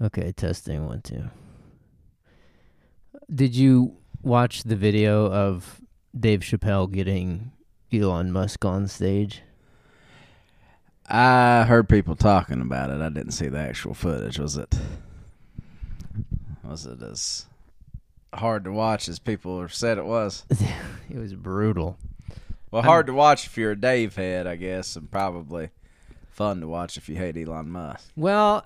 Okay, testing one, two. Did you watch the video of Dave Chappelle getting Elon Musk on stage? I heard people talking about it. I didn't see the actual footage. Was it was it as hard to watch as people said it was? it was brutal. Well, hard to watch if you're a Dave head, I guess, and probably fun to watch if you hate Elon Musk. Well,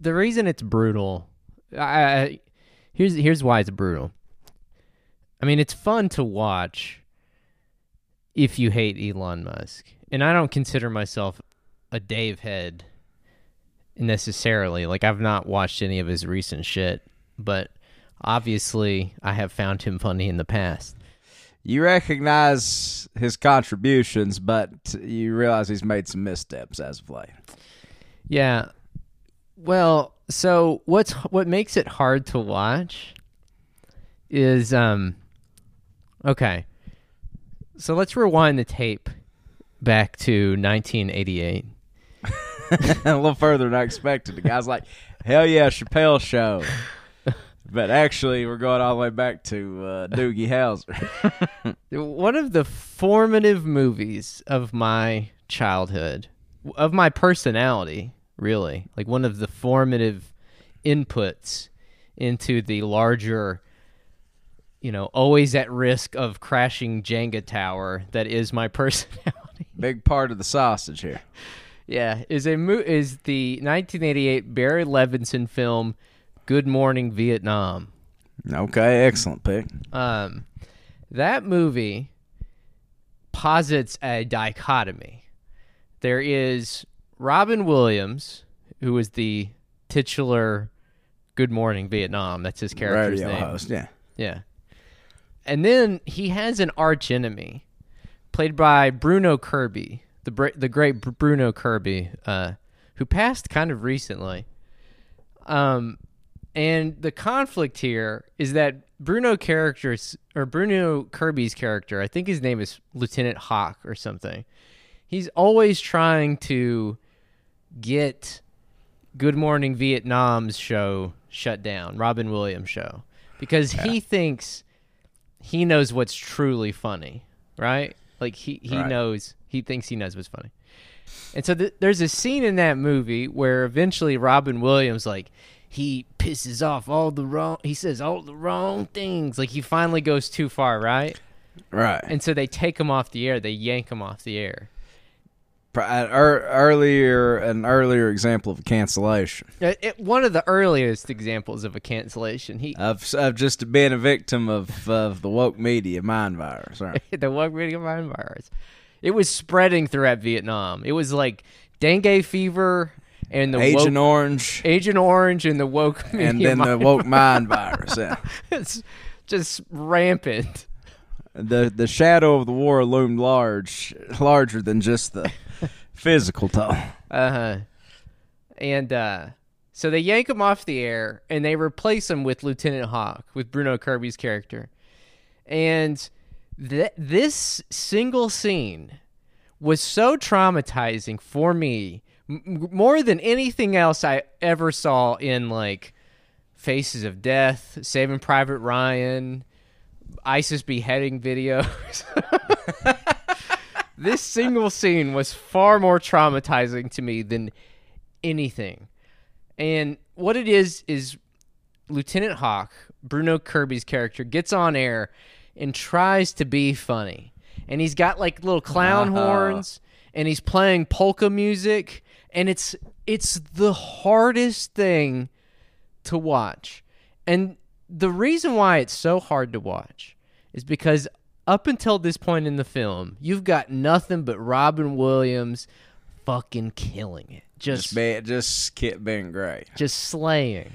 the reason it's brutal, I, here's here's why it's brutal. I mean, it's fun to watch if you hate Elon Musk, and I don't consider myself a Dave head necessarily. Like I've not watched any of his recent shit, but obviously I have found him funny in the past. You recognize his contributions, but you realize he's made some missteps as of late. Yeah. Well, so what's what makes it hard to watch is um okay. So let's rewind the tape back to 1988. a little further than I expected. The guy's like, "Hell yeah, Chappelle show." But actually, we're going all the way back to uh, Doogie Howser. One of the formative movies of my childhood, of my personality, really. Like one of the formative inputs into the larger, you know, always at risk of crashing Jenga tower that is my personality. Big part of the sausage here. Yeah, is a mo- is the 1988 Barry Levinson film Good Morning Vietnam. Okay, excellent pick. Um, that movie posits a dichotomy. There is Robin Williams, who was the titular Good Morning Vietnam. That's his character's Radio name. host, yeah. Yeah. And then he has an arch enemy, played by Bruno Kirby, the br- the great Br- Bruno Kirby, uh, who passed kind of recently. Um, and the conflict here is that Bruno characters or Bruno Kirby's character, I think his name is Lieutenant Hauk or something. He's always trying to get Good Morning Vietnam's show shut down, Robin Williams show, because he thinks he knows what's truly funny, right? Like he he Right. knows he thinks he knows what's funny. And so th- there's a scene in that movie where eventually Robin Williams like he pisses off all the wrong he says all the wrong things like he finally goes too far, right? Right. And so they take him off the air, they yank him off the air. Uh, earlier, an earlier example of a cancellation Uh, It, one of the earliest examples of a cancellation. He of of just being a victim of of the woke media mind virus. Right. the woke media mind virus. It was spreading throughout Vietnam. It was like dengue fever and the Agent woke, Orange, Agent Orange and the woke media and then the woke mind virus. Yeah. it's just rampant. The the shadow of the war loomed large, larger than just the physical toll. Uh huh. And uh, so they yank him off the air and they replace him with Lieutenant Hauk, with Bruno Kirby's character. And th- this single scene was so traumatizing for me, m- more than anything else I ever saw in like Faces of Death, Saving Private Ryan, ISIS beheading videos. this single scene was far more traumatizing to me than anything. And what it is is Lieutenant Hauk, Bruno Kirby's character, gets on air and tries to be funny. And he's got like little clown uh-huh. horns and he's playing polka music and it's it's the hardest thing to watch. And the reason why it's so hard to watch is because up until this point in the film, you've got nothing but Robin Williams fucking killing it. Just Just be, just Kit being great. just slaying.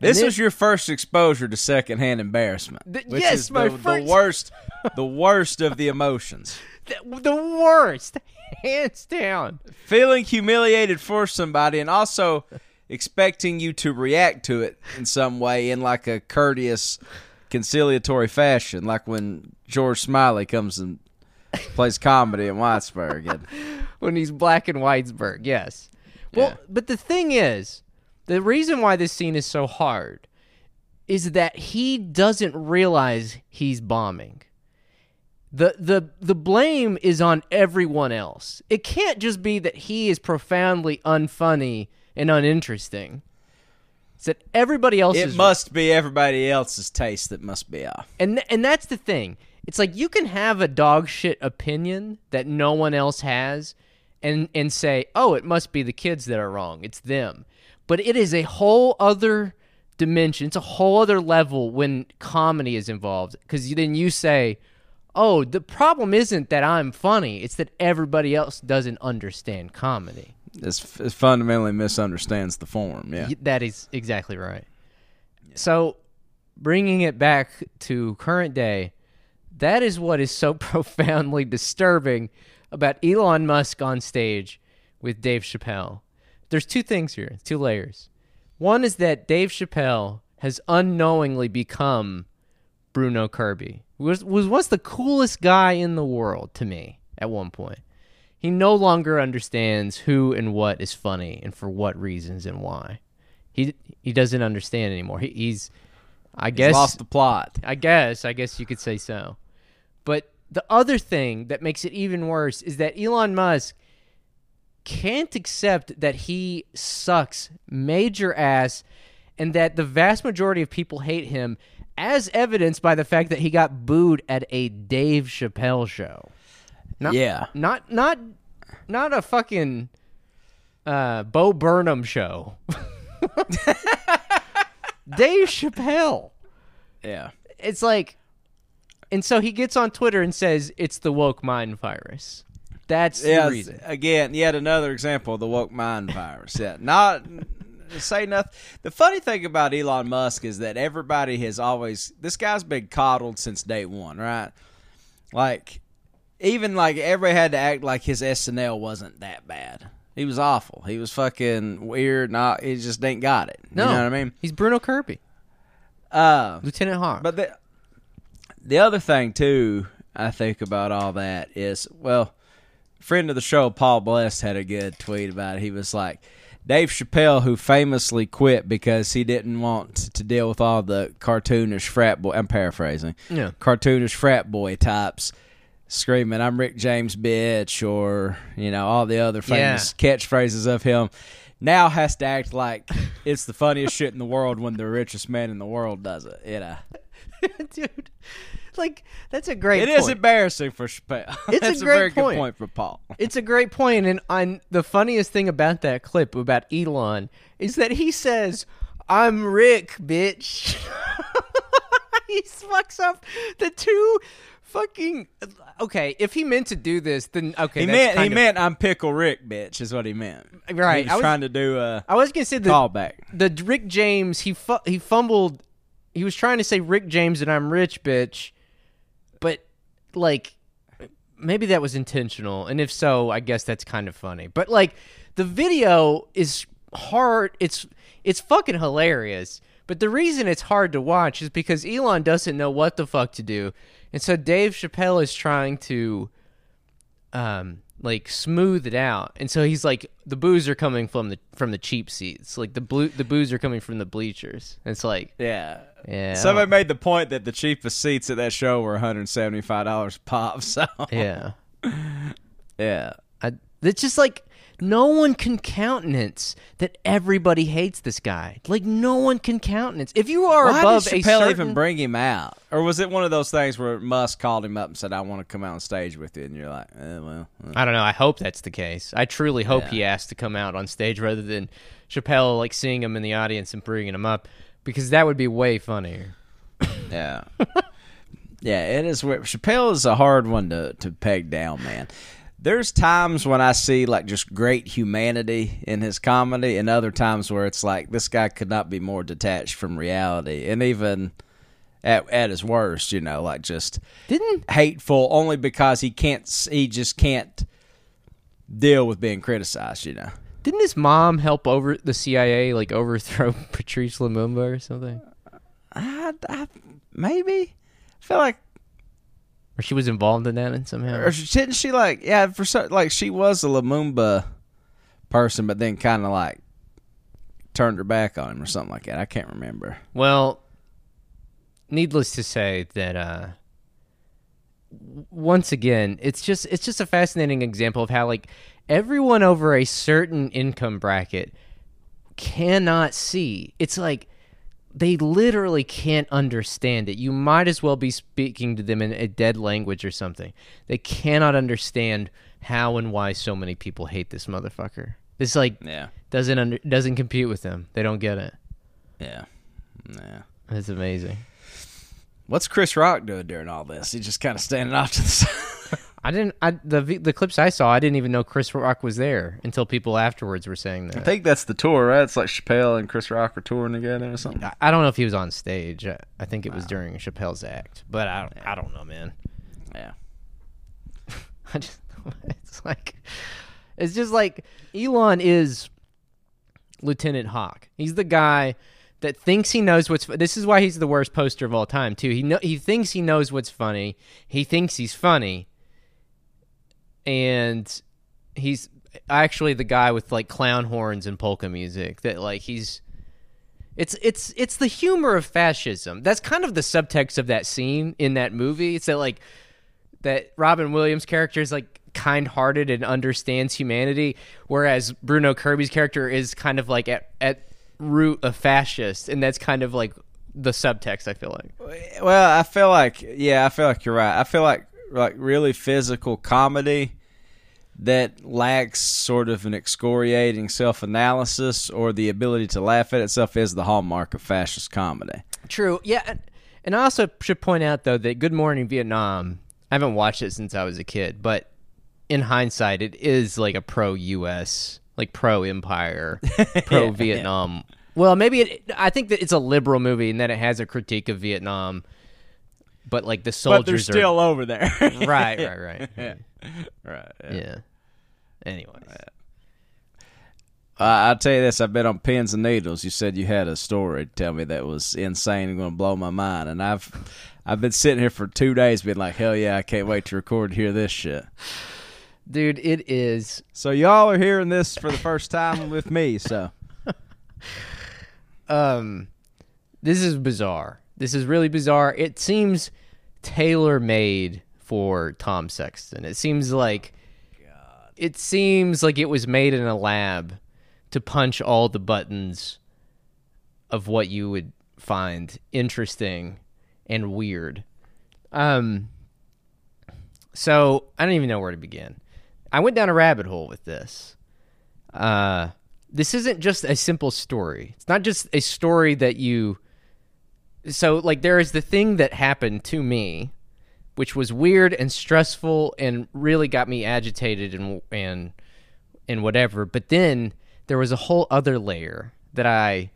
This was your first exposure to secondhand embarrassment. Th- which yes, is my the, first- the worst, the worst of the emotions. The, the worst, hands down. Feeling humiliated for somebody, and also expecting you to react to it in some way in like a courteous, conciliatory fashion, like when George Smiley comes and plays comedy in Whitesburg. And when he's black in Whitesburg. Yes. Well, Yeah. but the thing is, The reason why this scene is so hard is that he doesn't realize he's bombing. The the the blame is on everyone else. It can't just be that he is profoundly unfunny and uninteresting. It's that everybody else It must be everybody else's taste that must be off. and th- and that's the thing. It's like you can have a dog shit opinion that no one else has and and say, "Oh, it must be the kids that are wrong. It's them." But it is a whole other dimension. It's a whole other level when comedy is involved cuz then you say, "Oh, the problem isn't that I'm funny. It's that everybody else doesn't understand comedy." It's, it fundamentally misunderstands the form. Yeah. That is exactly right. So, bringing it back to current day, that is what is so profoundly disturbing about Elon Musk on stage with Dave Chappelle. There's two things here, two layers. One is that Dave Chappelle has unknowingly become Bruno Kirby, who was was once the coolest guy in the world to me at one point. He no longer understands who and what is funny and for what reasons and why. He he doesn't understand anymore. He, he's I He's guess lost the plot. I guess I guess you could say so. But the other thing that makes it even worse is that Elon Musk can't accept that he sucks major ass and that the vast majority of people hate him as evidenced by the fact that he got booed at a Dave Chappelle show. Not, Yeah. Not not not a fucking uh Bo Burnham show. Dave Chappelle Yeah. it's like and so he gets on Twitter and says it's the woke mind virus. That's Yeah. the reason. Again, yet another example of the woke mind virus. Yeah. Not say nothing. The funny thing about Elon Musk is that everybody has always this guy's been coddled since day one, right? Like even like everybody had to act like his SNL wasn't that bad. He was awful. He was fucking weird. Not he just ain't got it. No, You know what I mean? He's Bruno Kirby, Uh, Lieutenant Hauk. But the the other thing too, I think about all that is well, friend of the show Paul Bless had a good tweet about it. He was like, Dave Chappelle, who famously quit because he didn't want to deal with all the cartoonish frat boy. I'm paraphrasing. Yeah. cartoonish frat boy types screaming, "I'm Rick James, bitch," or you know all the other famous catchphrases of him. Now has to act like it's the funniest shit in the world when the richest man in the world does it. You know. dude, like that's a great. It is point. embarrassing for Chappelle. It's a great very point. good point for Paul. It's a great point, and on the funniest thing about that clip about Elon is that he says, "I'm Rick, bitch." he fucks up the two fucking. Okay, if he meant to do this, then okay. He meant he of- meant I'm Pickle Rick, bitch, is what he meant. Right, He I was was- trying to do a I was gonna say the callback. the Rick James. He fu- he fumbled. He was trying to say Rick James and I'm rich, bitch, but like maybe that was intentional, and if so, I guess that's kind of funny. But like the video is hard. It's it's fucking hilarious. But the reason it's hard to watch is because Elon doesn't know what the fuck to do, and so Dave Chappelle is trying to um like smooth it out and so he's like the boos are coming from the from the cheap seats like the blue the boos are coming from the bleachers and it's like Yeah. yeah Somebody made the point that the cheapest seats at that show were $175 pop. So yeah yeah. I, it's just like no one can countenance that everybody hates this guy like no one can countenance if you are Why above did a Chappelle certain even bring him out, or was it one of those things where Musk called him up and said, "I want to come out on stage with you," and you're like, eh, "Well, uh." I don't know. I hope that's the case. I truly hope Yeah. he asked to come out on stage rather than Chappelle like seeing him in the audience and bringing him up because that would be way funnier. yeah, yeah." It is. weird. Chappelle is a hard one to to peg down, man. There's times when I see like just great humanity in his comedy, and other times where it's like this guy could not be more detached from reality, and even at at his worst, you know, like just Didn't hateful only because he can't he just can't deal with being criticized you know didn't his mom help over the CIA like overthrow Patrice Lumumba or something? I, I, maybe I feel like Or she was involved in that in somehow. or didn't she like yeah for so, like she was a Lumumba person but then kind of like turned her back on him or something like that. I can't remember. Well, needless to say that uh once again, it's just it's just a fascinating example of how like everyone over a certain income bracket cannot see. It's like they literally can't understand it. You might as well be speaking to them in a dead language or something. They cannot understand how and why so many people hate this motherfucker. This like Yeah. doesn't under, doesn't compute with them. They don't get it. Yeah. Yeah. It's amazing. What's Chris Rock doing during all this? He's just kind of standing off to the side. I didn't. I the the clips I saw, I didn't even know Chris Rock was there until people afterwards were saying that. I think that's the tour, right? It's like Chappelle and Chris Rock are touring together or something. I, I don't know if he was on stage. I, I think it was during Chappelle's act, but I don't. I don't know, man. Yeah. I just. It's like. It's just like Elon is Lieutenant Hauk. He's the guy that thinks he knows what's. This is why he's the worst poster of all time too. He know, he thinks he knows what's funny. He thinks he's funny, and he's actually the guy with like clown horns and polka music. That like he's. It's it's it's the humor of fascism. That's kind of the subtext of that scene in that movie. It's that like that Robin Williams' character is like kind-hearted and understands humanity, whereas Bruno Kirby's character is kind of like at at root a fascist, and that's kind of like the subtext. I feel like. Well, I feel like yeah, I feel like you're right. I feel like like really physical comedy that lacks sort of an excoriating self-analysis or the ability to laugh at itself is the hallmark of fascist comedy. True. Yeah. and- I also should point out though that Good Morning Vietnam. I haven't watched it since I was a kid, but in hindsight, it is like a pro-U.S., like pro-empire, pro-Vietnam. Well, maybe it. I think that it's a liberal movie and that it has a critique of Vietnam, but like the soldiers but they're still over there. right, right, right. yeah. Right. yeah. Yeah. Anyways, Uh, I'll tell you this: I've been on pins and needles. You said you had a story to tell me that was insane and going to blow my mind, and I've I've been sitting here for two days, being like, "Hell yeah, I can't wait to record and hear this shit." dude, it is. So y'all are hearing this for the first time with me. So Um, this is bizarre. This is really bizarre. It seems tailor made for Tom Sexton. It seems like it seems like it was made in a lab to punch all the buttons of what you would find interesting and weird. Um so I don't even know where to begin. I went down a rabbit hole with this. Uh this isn't just a simple story. It's not just a story that you so like there is the thing that happened to me which was weird and stressful and really got me agitated and and and whatever. But then there was a whole other layer that I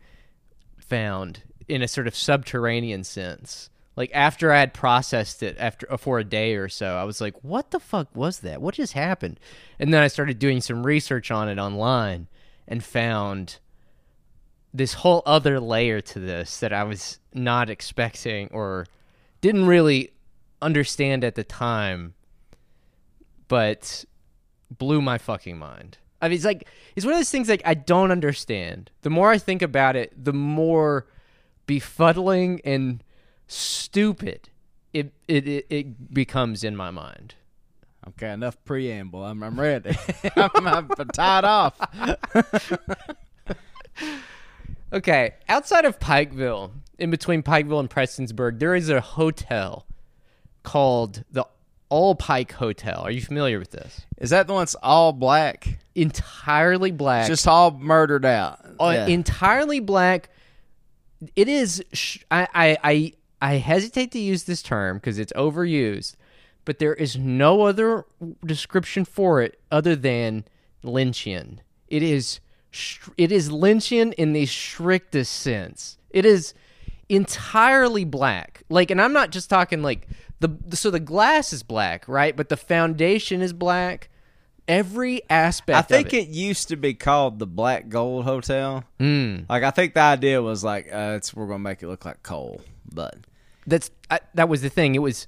found in a sort of subterranean sense. Like after I had processed it after uh, for a day or so, I was like, "What the fuck was that? What just happened?" And then I started doing some research on it online and found this whole other layer to this that I was not expecting or didn't really understand at the time, but blew my fucking mind. I mean, it's like it's one of those things like I don't understand. The more I think about it, the more befuddling and stupid it it it, it becomes in my mind. okay, enough preamble. I'm I'm ready. I'm, I'm tied off. Okay, outside of Pikeville, in between Pikeville and Prestonsburg, there is a hotel called the All Pike Hotel. Are you familiar with this? Is that the one that's all black? Entirely black. Just all murdered out. uh, Yeah. entirely black. It is. Sh- I, I I I hesitate to use this term because it's overused, but there is no other description for it other than Lynchian. It is. It is Lynchian in the strictest sense. It is entirely black. Like, and I'm not just talking like the so the glass is black, right? But the foundation is black. Every aspect. I think it. it used to be called the Black Gold Hotel. Mm. Like I think the idea was like, uh, it's we're gonna make it look like coal, but that's I, that was the thing. It was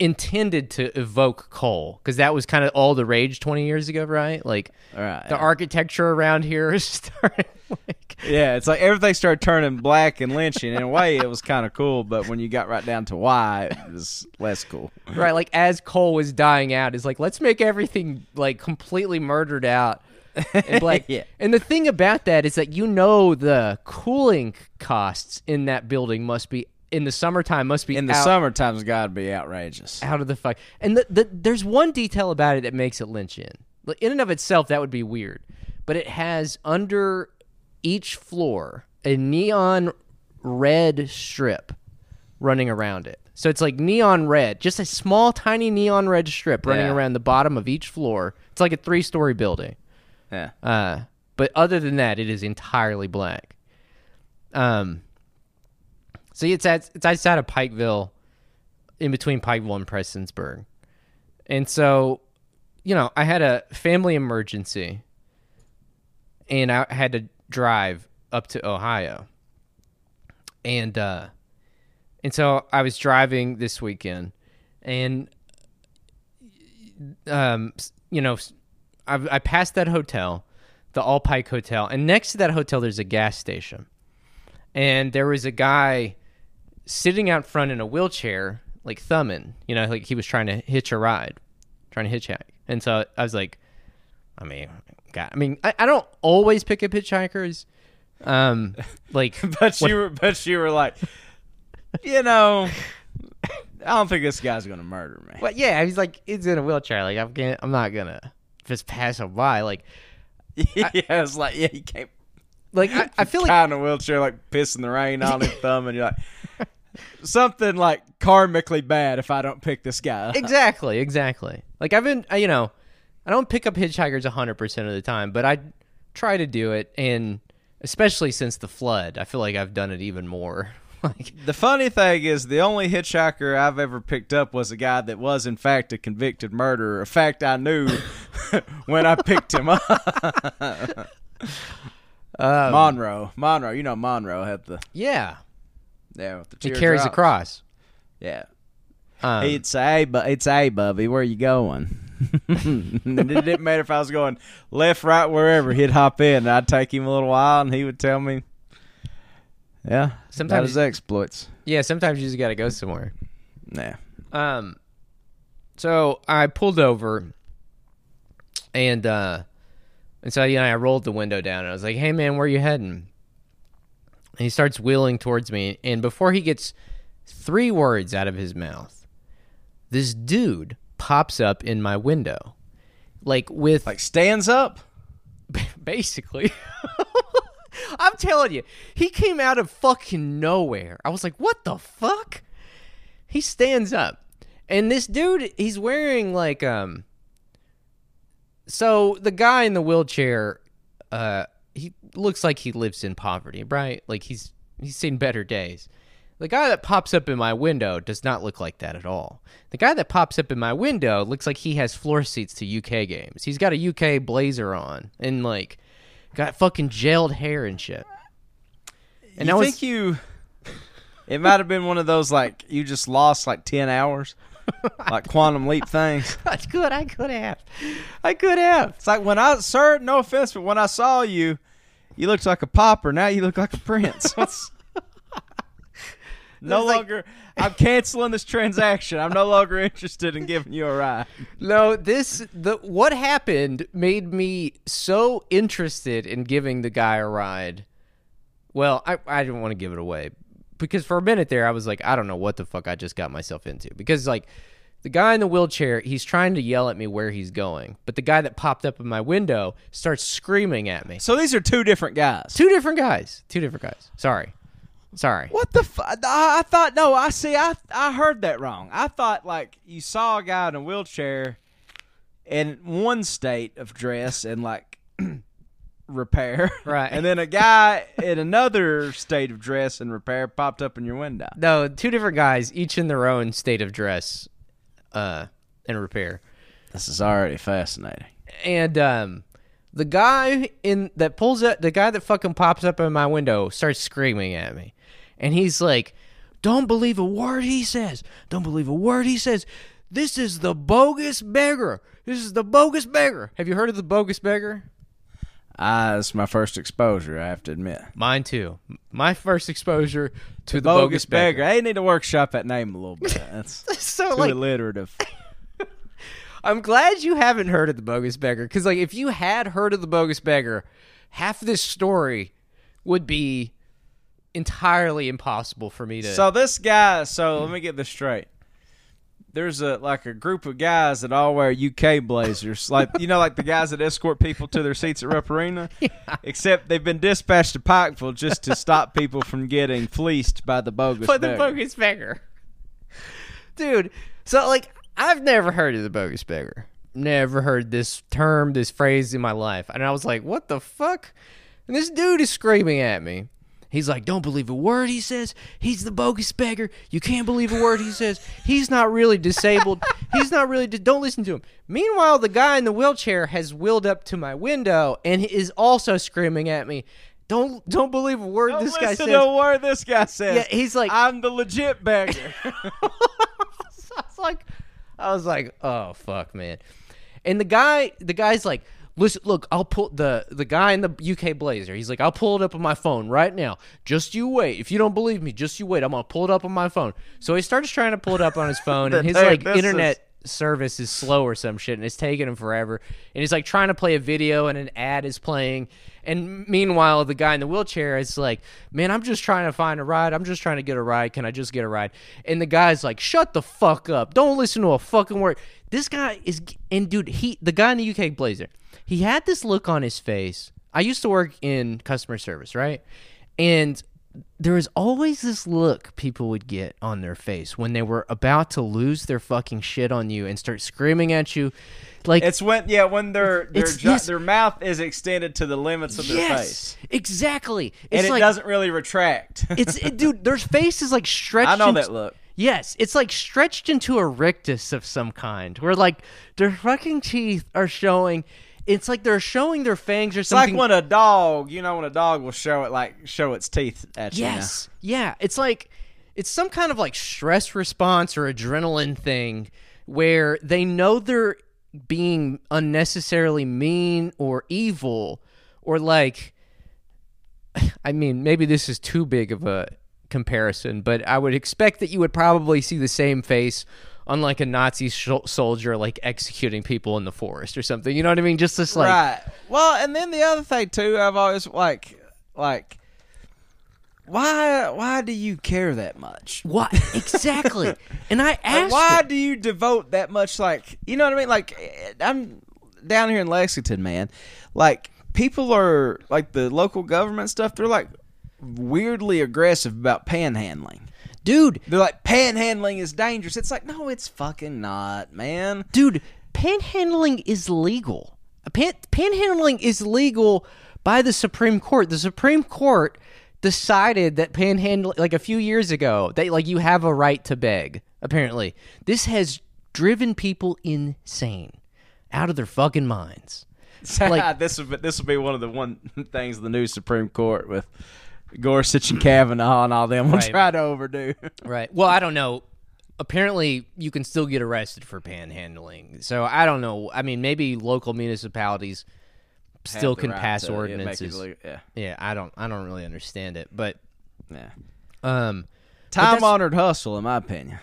intended to evoke coal because that was kind of all the rage 20 years ago, right? Like right. the architecture around here is starting like Yeah, it's like everything started turning black and Lynchian. In a way, it was kind of cool, but when you got right down to why, it was less cool. right like as coal was dying out it's like let's make everything like completely murdered out and like Yeah. and the thing about that is that you know the cooling costs in that building must be in the summertime must be In the out, summertime's got to be outrageous. out of the fuck and the, the, there's one detail about it that makes it Lynchian in and of itself that would be weird but it has under each floor a neon red strip running around it. So it's like neon red, just a small, tiny neon red strip running Yeah. around the bottom of each floor. It's like a three story building. Yeah. Uh, but other than that, it is entirely black. Um, so it's at it's outside of Pikeville, in between Pikeville and Prestonsburg, and so, you know, I had a family emergency, and I had to drive up to Ohio, and uh, and so I was driving this weekend, and um, you know, I, I passed that hotel, the All Pike Hotel, and next to that hotel there's a gas station, and there was a guy sitting out front in a wheelchair, like thumbing, you know, like he was trying to hitch a ride, trying to hitchhike, and so I was like, I mean, God, I mean, I, I don't always pick up hitchhikers, um, like, But you were, but you were like, you know, I don't think this guy's gonna murder me. But yeah, he's like he's in a wheelchair. Like I'm gonna, I'm not gonna just pass him by. Like yeah, it's like yeah, you can't. like I, I feel like in a wheelchair, like pissing the rain on his thumb, and you're like, something like karmically bad if I don't pick this guy up. exactly, exactly. Like I've been, you know, I don't pick up hitchhikers 100 percent of the time, but I try to do it, and especially since the flood, I feel like I've done it even more. like The funny thing is, the only hitchhiker I've ever picked up was a guy that was, in fact, a convicted murderer. A fact I knew when I picked him up. um, Monroe, Monroe, you know Monroe had the yeah, yeah he carries a cross. Yeah, Um, say, "But it's a Bubby, where you going?" it didn't matter if I was going left, right, wherever. He'd hop in, and I'd take him a little while, and he would tell me, "Yeah, sometimes his exploits." yeah, sometimes you just got to go somewhere. Yeah, Um, so I pulled over, and uh, and so you know I rolled the window down, and I was like, "Hey man, where are you heading?" And he starts wheeling towards me, and before he gets three words out of his mouth, this dude pops up in my window, like with like stands up. basically. I'm telling you, he came out of fucking nowhere. I was like, what the fuck? He stands up. And this dude, he's wearing like um so the guy in the wheelchair uh he looks like he lives in poverty, right? Like he's he's seen better days. The guy that pops up in my window does not look like that at all. The guy that pops up in my window looks like he has floor seats to UK games. He's got a UK blazer on and like got fucking gelled hair and shit. And you I was think you? It might have been one of those like you just lost like ten hours, like quantum leap things. That's good. I could have. I could have. It's like when I, sir, no offense, but when I saw you, you looked like a pauper. Now you look like a prince. What's- no like- longer. I'm canceling this transaction. I'm no longer interested in giving you a ride. No, this the what happened made me so interested in giving the guy a ride. Well, I I didn't want to give it away because for a minute there I was like, I don't know what the fuck I just got myself into because like the guy in the wheelchair, he's trying to yell at me where he's going, but the guy that popped up in my window starts screaming at me. So these are two different guys. Two different guys. Two different guys. Sorry. Sorry. What the? Fu- I, I thought no. I see. I I heard that wrong. I thought like you saw a guy in a wheelchair, in one state of dress and like repair, Right. and then a guy in another state of dress and repair popped up in your window. No, two different guys, each in their own state of dress, uh, and repair. This is already fascinating. And um, the guy in that pulls up, the guy that fucking pops up in my window starts screaming at me, and he's like, Don't believe a word he says. Don't believe a word he says. This is the bogus beggar. This is the bogus beggar. Have you heard of the bogus beggar? Ah, it's my first exposure. I have to admit. Mine too. My first exposure to the, Bogus beggar. I need to workshop that name a little bit. That's So too like, alliterative. I'm glad you haven't heard of the bogus beggar because, like, if you had heard of the bogus beggar, half of this story would be entirely impossible for me to. So this guy. So let me get this straight. There's a like a group of guys that all wear UK blazers, like you know, like the guys that escort people to their seats at Rupp Arena. Except they've been dispatched to Pikeville just to stop people from getting fleeced by the bogus. but the beggar. bogus beggar, dude. So like, I've never heard of the bogus beggar. Never heard this term, this phrase in my life, and I was like, "What the fuck?" And this dude is screaming at me. He's like, "Don't believe a word he says. He's the bogus beggar. You can't believe a word he says. He's not really disabled. He's not really. Di- don't listen to him." Meanwhile, the guy in the wheelchair has wheeled up to my window and is also screaming at me. Don't don't believe a word Don't this guy listen says. to a word this guy says. Yeah, he's like- I'm the legit beggar. I was like, I was like, oh fuck, man. And the guy, the guy's like, listen, look, I'll pull the the guy in the UK Blazer. He's like, I'll pull it up on my phone right now. Just you wait. If you don't believe me, just you wait. I'm gonna pull it up on my phone. So he starts trying to pull it up on his phone, and his like internet service is slow or some shit, and it's taking him forever. And he's like trying to play a video, and an ad is playing. And meanwhile, the guy in the wheelchair is like, "Man, I'm just trying to find a ride. I'm just trying to get a ride. Can I just get a ride?" And the guy's like, "Shut the fuck up! Don't listen to a fucking word." This guy is, and dude, he, the guy in the UK Blazer, he had this look on his face. I used to work in customer service, right? And there was always this look people would get on their face when they were about to lose their fucking shit on you and start screaming at you. Like it's when yeah when their their ju- this- their mouth is extended to the limits of their yes, face, exactly. It's and it like doesn't really retract. it's it, dude. Their face is like stretched. I know into- that look. Yes, it's like stretched into a rictus of some kind, where like their fucking teeth are showing. It's like they're showing their fangs or something. It's like when a dog, you know, when a dog will show it like show its teeth at you. Yes. Yeah. It's like it's some kind of like stress response or adrenaline thing where they know they're being unnecessarily mean or evil or like I mean, maybe this is too big of a comparison, but I would expect that you would probably see the same face on like a Nazi sh- soldier like executing people in the forest or something. You know what I mean? Just this like right. Well, and then the other thing too, I've always like like why why do you care that much? what exactly? and I Like, why it. do you devote that much like you know what I mean? Like I'm down here in Lexington, man. Like people are like the local government stuff, they're like weirdly aggressive about panhandling. Dude, They're like panhandling is dangerous. It's like no, it's fucking not, man. dude, panhandling is legal. Pan- panhandling is legal by the Supreme Court. The Supreme Court decided that panhandling, like a few years ago, that like you have a right to beg. Apparently, this has driven people insane, out of their fucking minds. Like- this would this will be one of the one things the new Supreme Court with Gorsuch and Kavanaugh and all them will Right. try to overdo. Right. Well, I don't know. Apparently, you can still get arrested for panhandling. So I don't know. I mean, maybe local municipalities still can right pass to, yeah, ordinances. legal. yeah, Yeah, I don't. I don't really understand it, but yeah. um, Time honored hustle, in my opinion.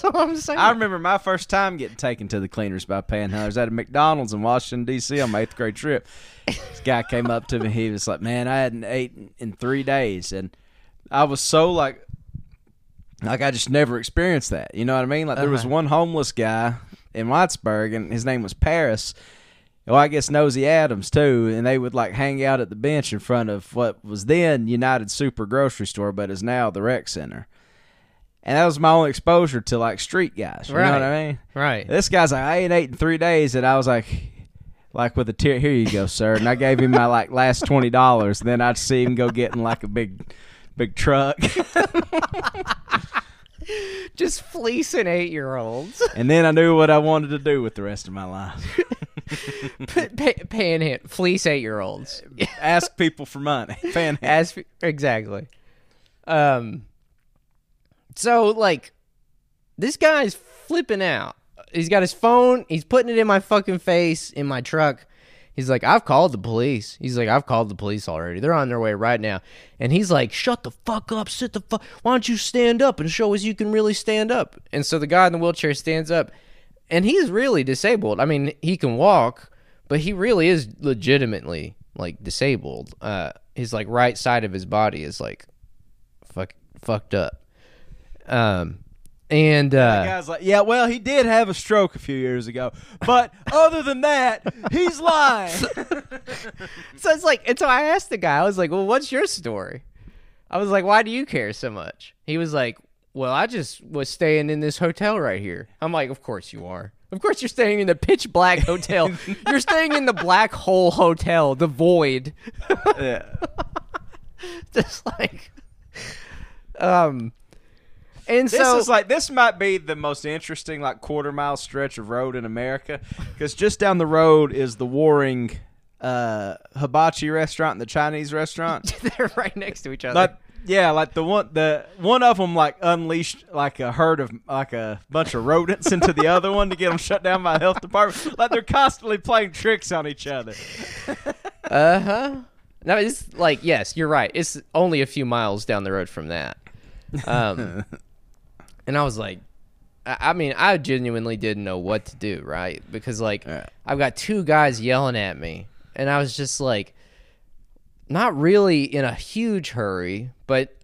That's what I'm saying. I remember my first time getting taken to the cleaners by panhandlers at a McDonald's in Washington D.C. on my eighth grade trip. This guy came up to me. He was like, "Man, I hadn't eaten in three days," and I was so like, like I just never experienced that. You know what I mean? Like there was Uh-huh. one homeless guy in Whitesburg, and his name was Paris. Well, I guess Nosy Adams too, and they would like hang out at the bench in front of what was then United Super Grocery Store, but is now the rec center. And that was my only exposure to like street guys. You know what I mean? right. This guy's like, I ain't ate in three days, and I was like, like with a tear, here you go, sir. And I gave him my like last twenty dollars. Then I'd see him go get in like a big, big truck, Just fleecing eight year olds. and then I knew what I wanted to do with the rest of my life. Panhand fleece eight year olds. Ask people for money, panhandle. As exactly. Um. So like this guy's flipping out. He's got his phone. He's putting it in my fucking face in my truck. He's like, I've called the police. He's like, I've called the police already. They're on their way right now. And he's like, Shut the fuck up. Sit the fuck. Why don't you stand up and show us you can really stand up? And so the guy in the wheelchair stands up, and he's really disabled. I mean, he can walk, but he really is legitimately like disabled. Uh, his like right side of his body is like fuck fucked up. Um, and The uh, guy's like, yeah, well, he did have a stroke a few years ago, but other than that, he's lying. so it's like, and so I asked the guy, I was like, well, what's your story? I was like, why do you care so much? He was like, well, I just was staying in this hotel right here. I'm like, of course you are. Of course you're staying in the pitch black hotel. you're staying in the black hole hotel, the void. yeah. Just like, um, and This so is like this might be the most interesting like quarter mile stretch of road in America because just down the road is the Warring uh, hibachi restaurant and the Chinese restaurant. they're right next to each other. like yeah, like the one the one of them like unleashed like a herd of like a bunch of rodents into the other one to get them shut down by the health department. Like they're constantly playing tricks on each other. Uh huh. No, it's like yes, you're right. It's only a few miles down the road from that. Um, and I was like, I, mean, I genuinely didn't know what to do, right? Because like. I've got two guys yelling at me, and I was just like, not really in a huge hurry, but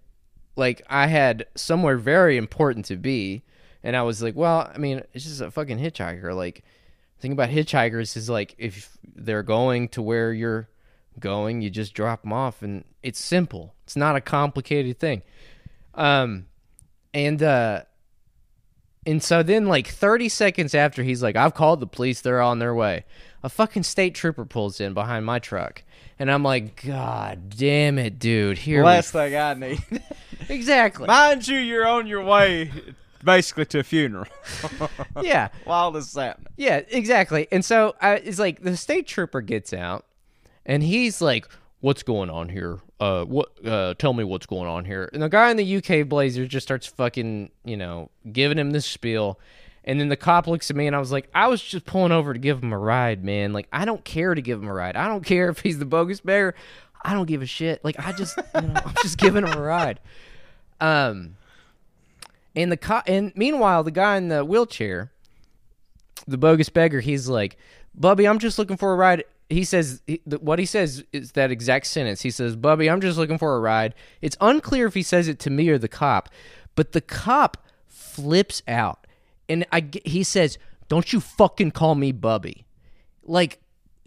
like I had somewhere very important to be, and I was like, well, I mean, it's just a fucking hitchhiker. Like, the thing about hitchhikers is like if they're going to where you're going, you just drop them off, and it's simple. It's not a complicated thing. Um, and uh, and so then like 30 seconds after he's like, I've called the police, they're on their way. A fucking state trooper pulls in behind my truck. And I'm like, God damn it, dude. Here we Last thing I need. Exactly. Mind you, you're on your way basically to a funeral. yeah. While this is happening. Yeah, exactly. And so I, it's like the state trooper gets out and he's like, What's going on here? Uh, what? Uh, tell me what's going on here. And the guy in the UK blazer just starts fucking, you know, giving him this spiel. And then the cop looks at me and I was like, I was just pulling over to give him a ride, man. Like, I don't care to give him a ride. I don't care if he's the bogus bear. I don't give a shit. Like, I just, you know, I'm just giving him a ride. Um, and the co- and meanwhile, the guy in the wheelchair, the bogus beggar, he's like, "Bubby, I'm just looking for a ride." He says he, what he says is that exact sentence. He says, "Bubby, I'm just looking for a ride." It's unclear if he says it to me or the cop, but the cop flips out, and I he says, "Don't you fucking call me Bubby," like.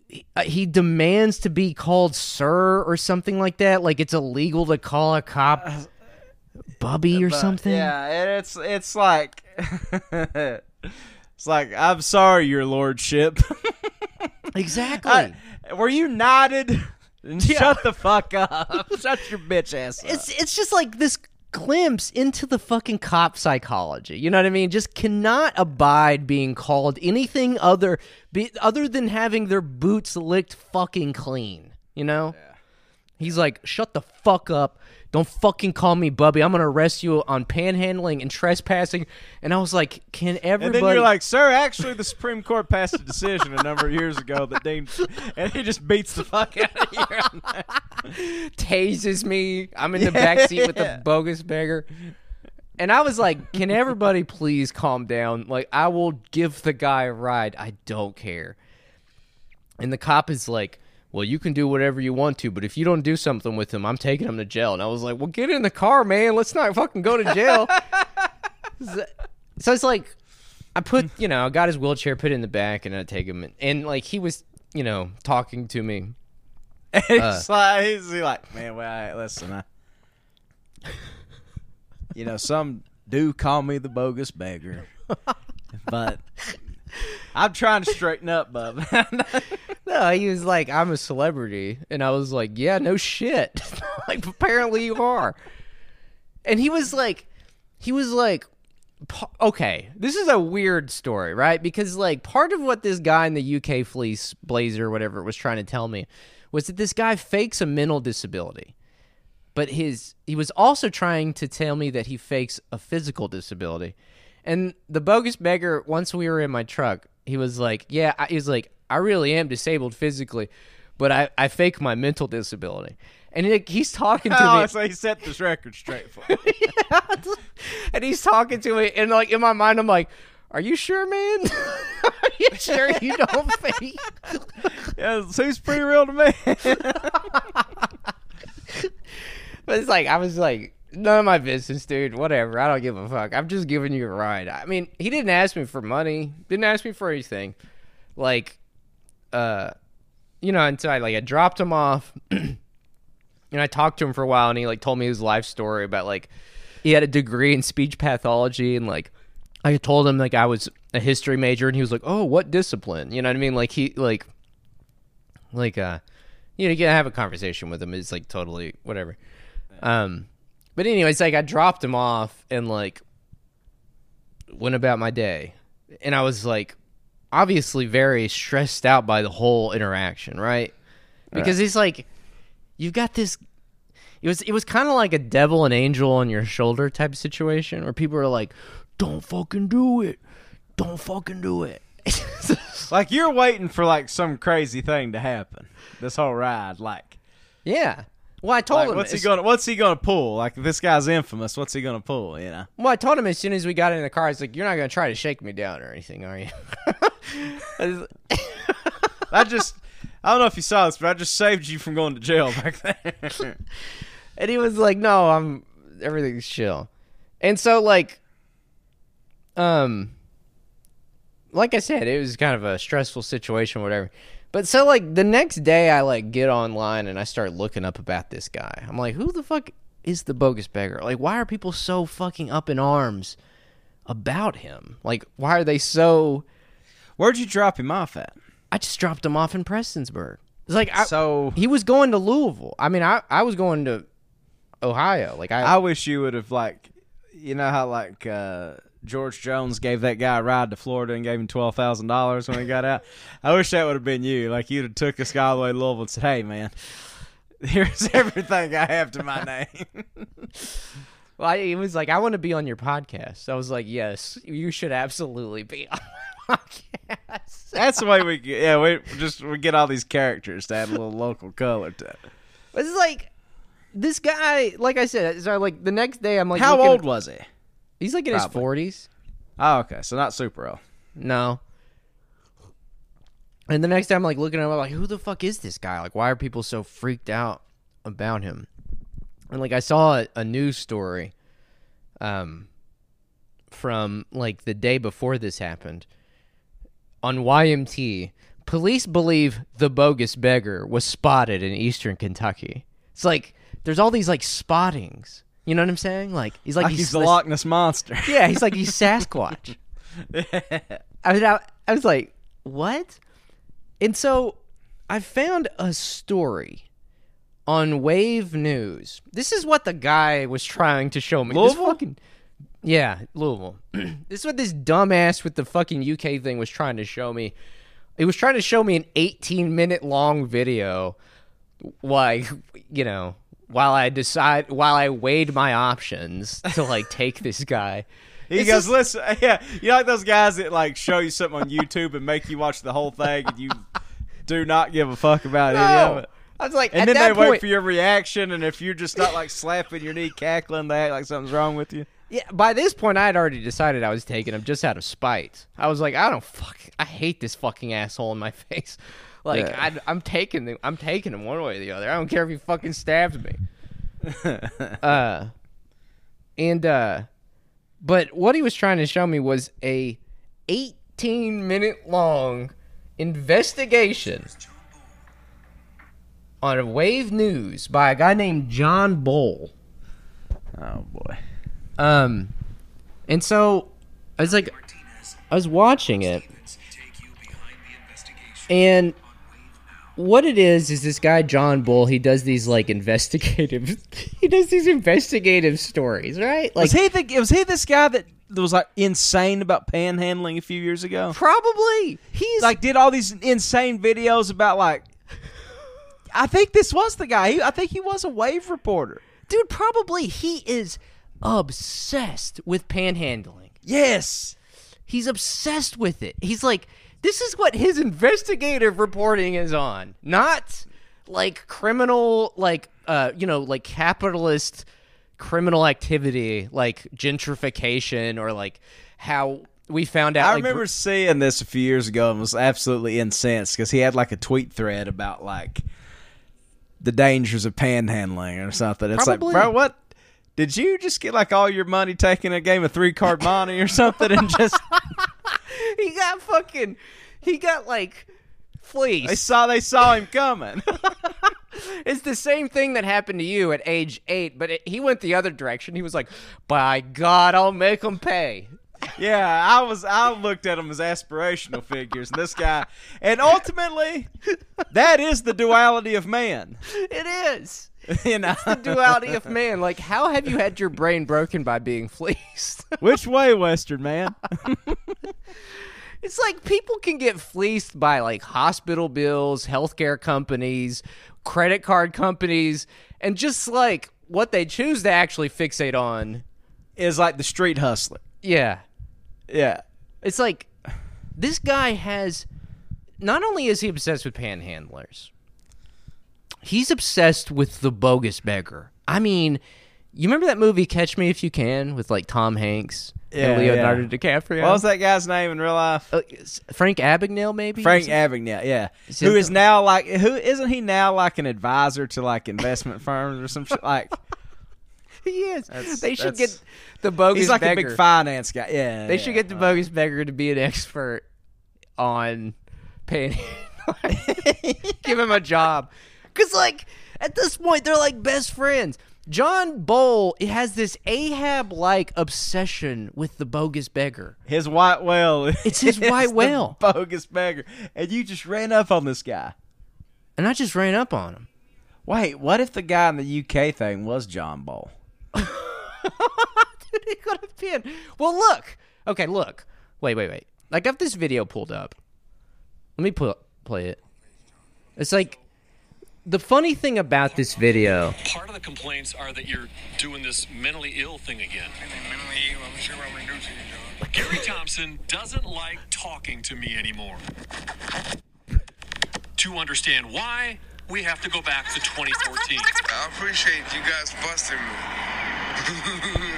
he- uh, demands to be called sir or something like that. Like it's illegal to call a cop Bubby or But, something. Yeah, it's it's like it's like I'm sorry, your lordship. Exactly. I- were you? And Yeah. Shut the fuck up. Shut your bitch ass up. it's it's just like this glimpse into the fucking cop psychology. You know what I mean? Just cannot abide being called anything other be, other than having their boots licked fucking clean. You know? He's like, "Shut the fuck up. Don't fucking call me Bubby. I'm going to arrest you on panhandling and trespassing." And I was like, "Can and everybody then you're like, sir, actually, the Supreme Court passed a decision a number of years ago that deemed, and he just beats the fuck out of you. tases me. I'm in the back seat with the bogus beggar. And I was like, can everybody please calm down? Like, I will give the guy a ride. I don't care. And the cop is like, well, you can do whatever you want to, but if you don't do something with him, I'm taking him to jail. And I was like, well, get in the car, man. Let's not fucking go to jail. so it's like, I put, you know, I got his wheelchair, put it in the back, and I take him. And, and like, he was, you know, talking to me. And it's uh, like he's like, man, well, right, listen, I, you know, some do call me the bogus beggar, but I'm trying to straighten up, bub. No, he was like, I'm a celebrity. And I was like, yeah, no shit. like, apparently you are. And he was like, he was like, okay, this is a weird story, right? Because, like, part of what this guy in the UK fleece blazer, whatever, was trying to tell me was that this guy fakes a mental disability. but his he was also trying to tell me that he fakes a physical disability. And the bogus beggar, once we were in my truck, he was like, "Yeah," I, he was like, "I really am disabled physically, but I I fake my mental disability." And he, he's talking to Oh, me, so he set this record straight for me. and he's talking to me, and like in my mind, I'm like, "Are you sure, man? Are you sure you don't fake?" yeah, seems pretty real to me. But it's like I was like, none of my business, dude. Whatever. I don't give a fuck. I'm just giving you a ride. I mean, he didn't ask me for money. Didn't ask me for anything. Like, uh, you know, until I like I dropped him off, and I talked to him for a while, and he like told me his life story about like he had a degree in speech pathology, and like I told him like I was a history major, and he was like, oh, what discipline? You know what I mean? Like he like like uh you know you can have a conversation with him it's like totally whatever um but anyways like i dropped him off and like went about my day. And i was like obviously very stressed out by the whole interaction right? Because he's like you've got this it was it was kind of like a devil and angel on your shoulder type situation where people are like don't fucking do it. Don't fucking do it. Like you're waiting for like some crazy thing to happen. This whole ride, like, yeah well i told like him what's he gonna what's he gonna pull? Like this guy's infamous. What's he gonna pull? You know. Well, I told him as soon as we got in the car, I was like, "You're not gonna try to shake me down or anything, are you?" I I just I don't know if you saw this, but I just saved you from going to jail back there. and he was like, "No, I'm everything's chill." And so, like, um, like I said, it was kind of a stressful situation, whatever. But so, like, the next day, I like get online and I start looking up about this guy. I'm like, "Who the fuck is the bogus beggar? Like, why are people so fucking up in arms about him? Like, why are they so?" Where'd you drop him off at? I just dropped him off in Prestonsburg. It's like I, so he was going to Louisville. I mean, I I was going to Ohio. Like I, I wish you would have like, you know how like uh, George Jones gave that guy a ride to Florida and gave him twelve thousand dollars when he got out. I wish that would have been you. Like you'd have took this guy all the way to Louisville and said, "Hey, man, here's everything I have to my name." well, I, he was like, I want to be on your podcast. I was like, yes, you should absolutely be on my podcast. That's the way we get, yeah we just we get all these characters to add a little local color to it. It's like this guy. Like I said, so like the next day, I'm like, How looking- old was he? He's like in his forties. Oh, okay, so not super old. No. And the next time, I'm like looking at him, I'm like, who the fuck is this guy? Like, why are people so freaked out about him? And like, I saw a, a news story, um, from like the day before this happened on YMT. Police believe the bogus beggar was spotted in eastern Kentucky. It's like there's all these like spottings. You know what I'm saying? Like he's like, Like he's the Loch Ness monster. yeah, he's like he's Sasquatch. I was, I, I was like, what? And so I found a story on Wave News. This is what the guy was trying to show me. This Louisville? fucking, yeah, Louisville. this is what this dumbass with the fucking UK thing was trying to show me. He was trying to show me an 18 minute long video, like you know, while I decide, while I weighed my options to like take this guy. He It's goes, just- listen, yeah, you know like those guys that like show you something on YouTube and make you watch the whole thing, and you do not give a fuck about any of it. I was like, And then they wait for your reaction, and if you're just not like slapping your knee, cackling, they act like something's wrong with you. Yeah, by this point, I had already decided I was taking him just out of spite. I was like, I don't fuck, I hate this fucking asshole in my face. Like, Yeah. I, I'm taking him, I'm taking him one way or the other. I don't care if he fucking stabs me. uh, and uh, but what he was trying to show me was a 18 minute long investigation on Wave News by a guy named John Boel. Oh boy. Um, and so I was like, I was watching it, and what it is is this guy John Boel. He does these like investigative. he does these investigative stories, right? Like Was he the was he this guy that was like insane about panhandling a few years ago? probably he's Like did all these insane videos about like I think this was the guy. He, I think he was a wave reporter. Dude, probably he is obsessed with panhandling. Yes. He's obsessed with it. He's like, this is what his investigative reporting is on. Not like criminal, like, uh, you know, like capitalist criminal activity, like gentrification or like how we found out. I like, remember seeing this a few years ago and was absolutely incensed because he had like a tweet thread about like the dangers of panhandling or something. It's Probably. like, bro, what? Did you just get like all your money taken in a game of three card monte or something and just he got fucking, he got like they fleeced. saw they saw him coming? It's the same thing that happened to you at age eight, but it, he went the other direction. He was like, "By God, I'll make them pay." yeah, I was I looked at them as aspirational figures and this guy and ultimately that is the duality of man. It is you know. the duality of man. Like, how have you had your brain broken by being fleeced? Which way, Western man? it's like people can get fleeced by like hospital bills, healthcare companies, credit card companies, and just like what they choose to actually fixate on. is like the street hustler. Yeah, Yeah. It's like this guy has not only is he obsessed with panhandlers, he's obsessed with the bogus beggar. I mean, you remember that movie Catch Me If You Can with like Tom Hanks Yeah, and Leonardo yeah. DiCaprio? What was that guy's name in real life? Uh, Frank Abagnale, maybe. Frank Abagnale, yeah. Is Who is now like who isn't he now like an advisor to like investment firms or some shit like he is. That's- they should get the bogus. Beggar. He's like beggar. a big finance guy. Yeah. They yeah. should get the bogus beggar to be an expert on panhandling. Give him a job. Because, like, at this point, they're like best friends. John Boel has this Ahab like obsession with the bogus beggar. his white whale. It's his white whale. bogus beggar. And you just ran up on this guy. And I just ran up on him. Wait, what if the guy in the UK thing was John Boel? Dude, he could have been. Well, look. Okay, look. Wait, wait, wait. I got this video pulled up. Let me pull, play it. It's like the funny thing about this video. Part of the complaints are that you're doing this mentally ill thing again. Gary Thompson doesn't like talking to me anymore. To understand why, we have to go back to 2014. I appreciate you guys busting me.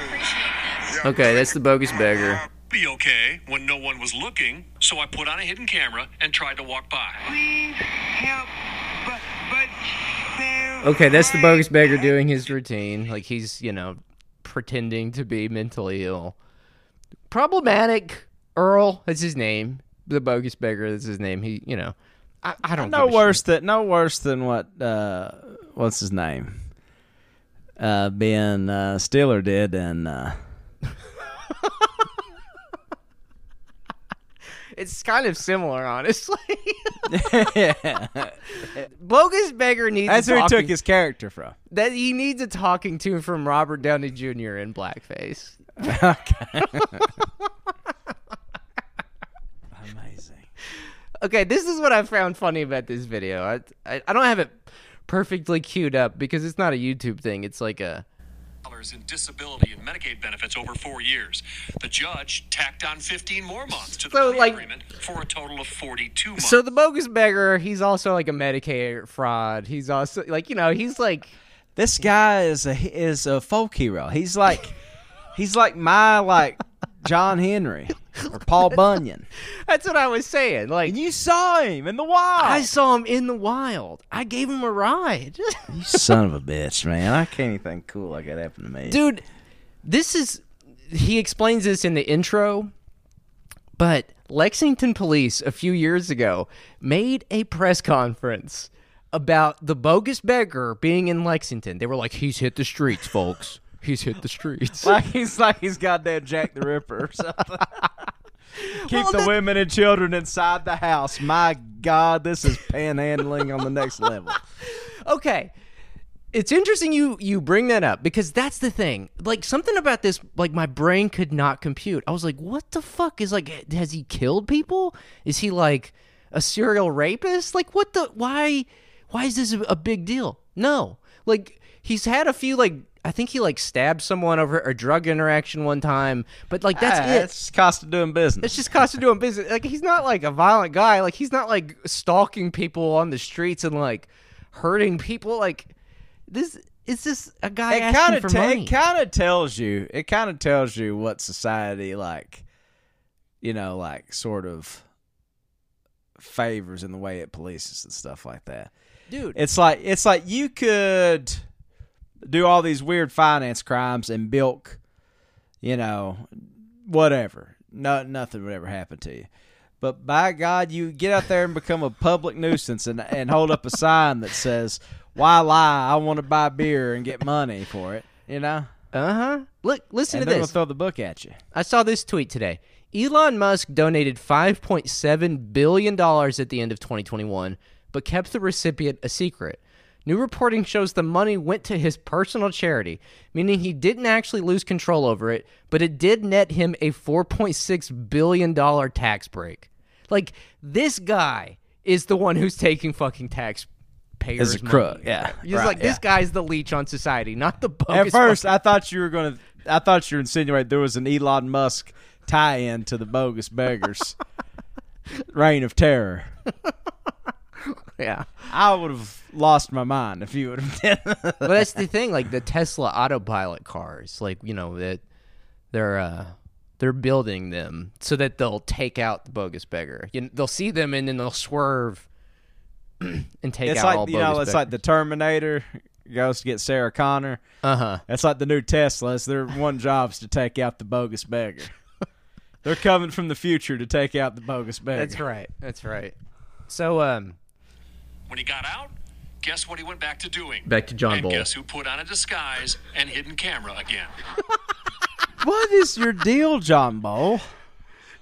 Okay, that's the bogus beggar. Be okay when no one was looking, so I put on a hidden camera and tried to walk by. Please help, but, but there- Okay, that's the bogus beggar doing his routine. Like he's, you know, pretending to be mentally ill. Problematic Earl, that's his name. The bogus beggar, that's his name. He, you know, I, I don't No worse shit. than no worse than what uh what's his name? Uh Ben uh Stiller did and uh It's kind of similar, honestly. yeah. bogus beggar needs. That's where he took his character from. That he needs a talking to from Robert Downey Jr. in blackface. Okay. Amazing. Okay, this is what I found funny about this video. I, I I don't have it perfectly queued up because it's not a YouTube thing. It's like a in disability and Medicaid benefits over four years. The judge tacked on 15 more months to the So, like- agreement for a total of 42 months. So the bogus beggar, he's also like a Medicaid fraud. He's also like, you know, he's like This guy is a is a folk hero. He's like he's like my like John Henry or Paul Bunyan. that's what I was saying. Like And you saw him in the wild. I saw him in the wild. I gave him a ride. you son of a bitch, man. I can't even think cool like that happened to me. Dude, this is he explains this in the intro, but Lexington police a few years ago made a press conference about the bogus beggar being in Lexington. They were like, "He's hit the streets, folks. He's hit the streets." like he's like he's goddamn Jack the Ripper or something. Keep Well, the that- women and children inside the house. My God, this is panhandling on the next level. okay it's interesting you you bring that up because that's the thing like something about this like my brain could not compute i was like what the fuck is like has he killed people is he like a serial rapist like what the why why is this a, a big deal no like he's had a few like I think he like stabbed someone over a drug interaction one time. But like that's Ah, it. It's cost of doing business. It's just cost of doing business. Like he's not like a violent guy. Like he's not like stalking people on the streets and like hurting people. Like this is just a guy it asking for of money. it kind of tells you it kind of tells you what society like you know like sort of favors in the way it polices and stuff like that Dude, it's like it's like you could do all these weird finance crimes and bilk you know whatever no nothing would ever happen to you but by god you get out there and become a public nuisance and, and hold up a sign that says why lie i want to buy beer and get money for it you know uh huh. Look, listen and to this. throw the book at you I saw this tweet today. Elon Musk donated $5.7 billion at the end of 2021, but kept the recipient a secret. New reporting shows the money went to his personal charity, meaning he didn't actually lose control over it, but it did net him a $4.6 billion tax break. Like, this guy is the one who's taking fucking tax taxpayers' As a crook, yeah, He's right, like, this yeah. guy's the leech on society, not the bogus at first fucking- i thought you were gonna i thought you were insinuating there was an elon musk tie-in to the bogus beggars reign of terror yeah. i would have lost my mind if you would have done but that's the thing like the tesla autopilot cars like you know that they're uh they're building them so that they'll take out the bogus beggar you know, they'll see them and then they'll swerve and take it's out all like you know it's like the terminator goes to get sarah connor uh-huh It's like the new Teslas. Their one job's to take out the bogus beggar. They're coming from the future to take out the bogus beggar. that's right that's right so um When he got out, guess what he went back to doing? Back to John and Bull. guess who put on a disguise and hidden camera again? What is your deal, John Boel?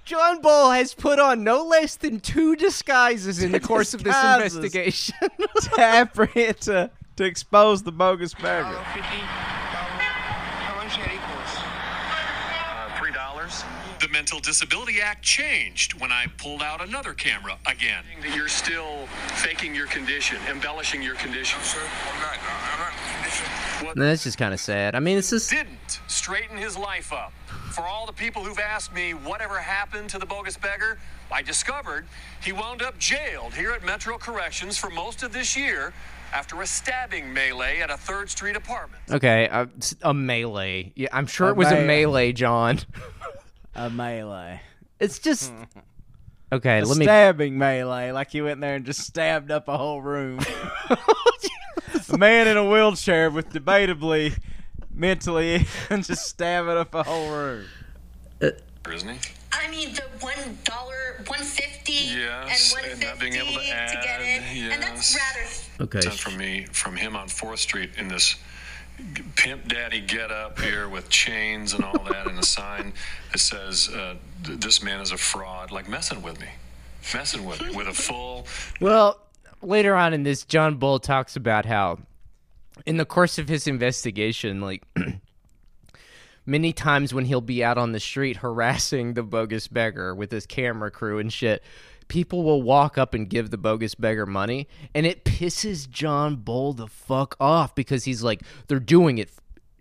john boel has put on no less than two disguises in the course of this Disguises. investigation to apprehend to, to expose the bogus beggar. How much that equals? Uh, Three dollars. The Mental Disability Act changed when I pulled out another camera again. that you're still faking your condition, embellishing your condition. Sir, I'm not. I'm not in condition. that's just kind of sad i mean it's just Didn't straighten his life up. For all the people who've asked me whatever happened to the bogus beggar, I discovered he wound up jailed here at Metro Corrections for most of this year after a stabbing melee at a 3rd Street apartment. okay uh, s- a melee yeah i'm sure A it was a melee john A melee. It's just hmm. okay. A let me. stabbing melee. Like you went there and just stabbed up a whole room. a man in a wheelchair with debatably mentally and just stabbing up a whole room. Isn't he? I mean, the one dollar, one fifty, Yes, and and one not being able to get add, in, and that's rather. Okay. Sent from me from him on Fourth Street in this pimp daddy get up here with chains and all that, and a sign that says uh, "This man is a fraud," like messing with me, messing with me with a full. Well, later on in this, John Boel talks about how, in the course of his investigation, like many times when he'll be out on the street harassing the bogus beggar with his camera crew and shit, people will walk up and give the bogus beggar money, and it pisses John Boel the fuck off because he's like, they're doing it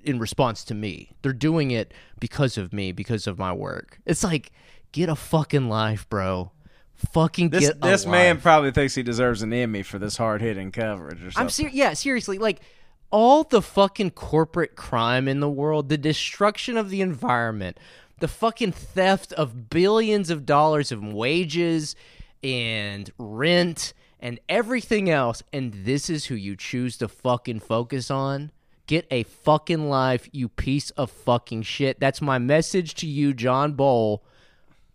in response to me. They're doing it because of me, because of my work. It's like, get a fucking life, bro. Fucking This get a this man life. probably thinks he deserves an Emmy for this hard hitting coverage or something. I'm serious. Yeah, seriously. Like all the fucking corporate crime in the world, the destruction of the environment, the fucking theft of billions of dollars of wages and rent and everything else, and this is who you choose to fucking focus on. Get a fucking life, you piece of fucking shit. That's my message to you, John Boel.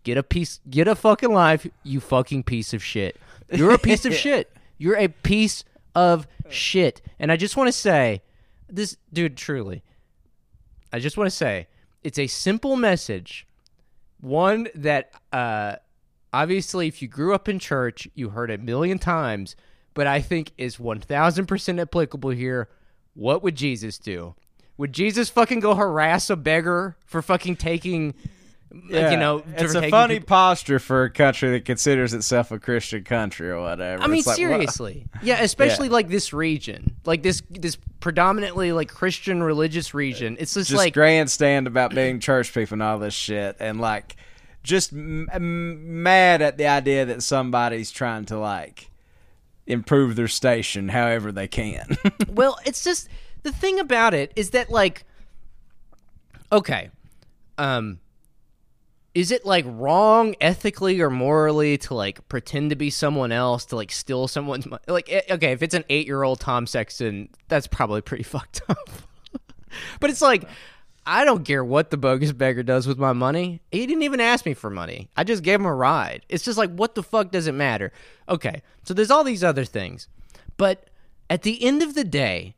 Get a piece get a fucking life, you fucking piece of shit. You're a piece of shit. You're a piece of shit. And I just want to say this dude truly. I just want to say it's a simple message. One that uh obviously if you grew up in church, you heard it a million times, but I think is 1000% applicable here. What would Jesus do? Would Jesus fucking go harass a beggar for fucking taking Yeah. you know, it's a funny people- posture for a country that considers itself a Christian country or whatever. I mean, It's like, what- seriously, yeah, especially like this region, like this this predominantly like Christian religious region. It's just, just like grandstand about being church people and all this shit, and like just m- mad at the idea that somebody's trying to like improve their station however they can. well, it's just the thing about it is that like okay, um is it like wrong ethically or morally to like pretend to be someone else to like steal someone's money? Like eh, okay, if it's an 8-year-old Tom Sexton, that's probably pretty fucked up. but it's like I don't care what the bogus beggar does with my money. He didn't even ask me for money. I just gave him a ride. It's just like, what the fuck does it matter? Okay, so there's all these other things. But at the end of the day,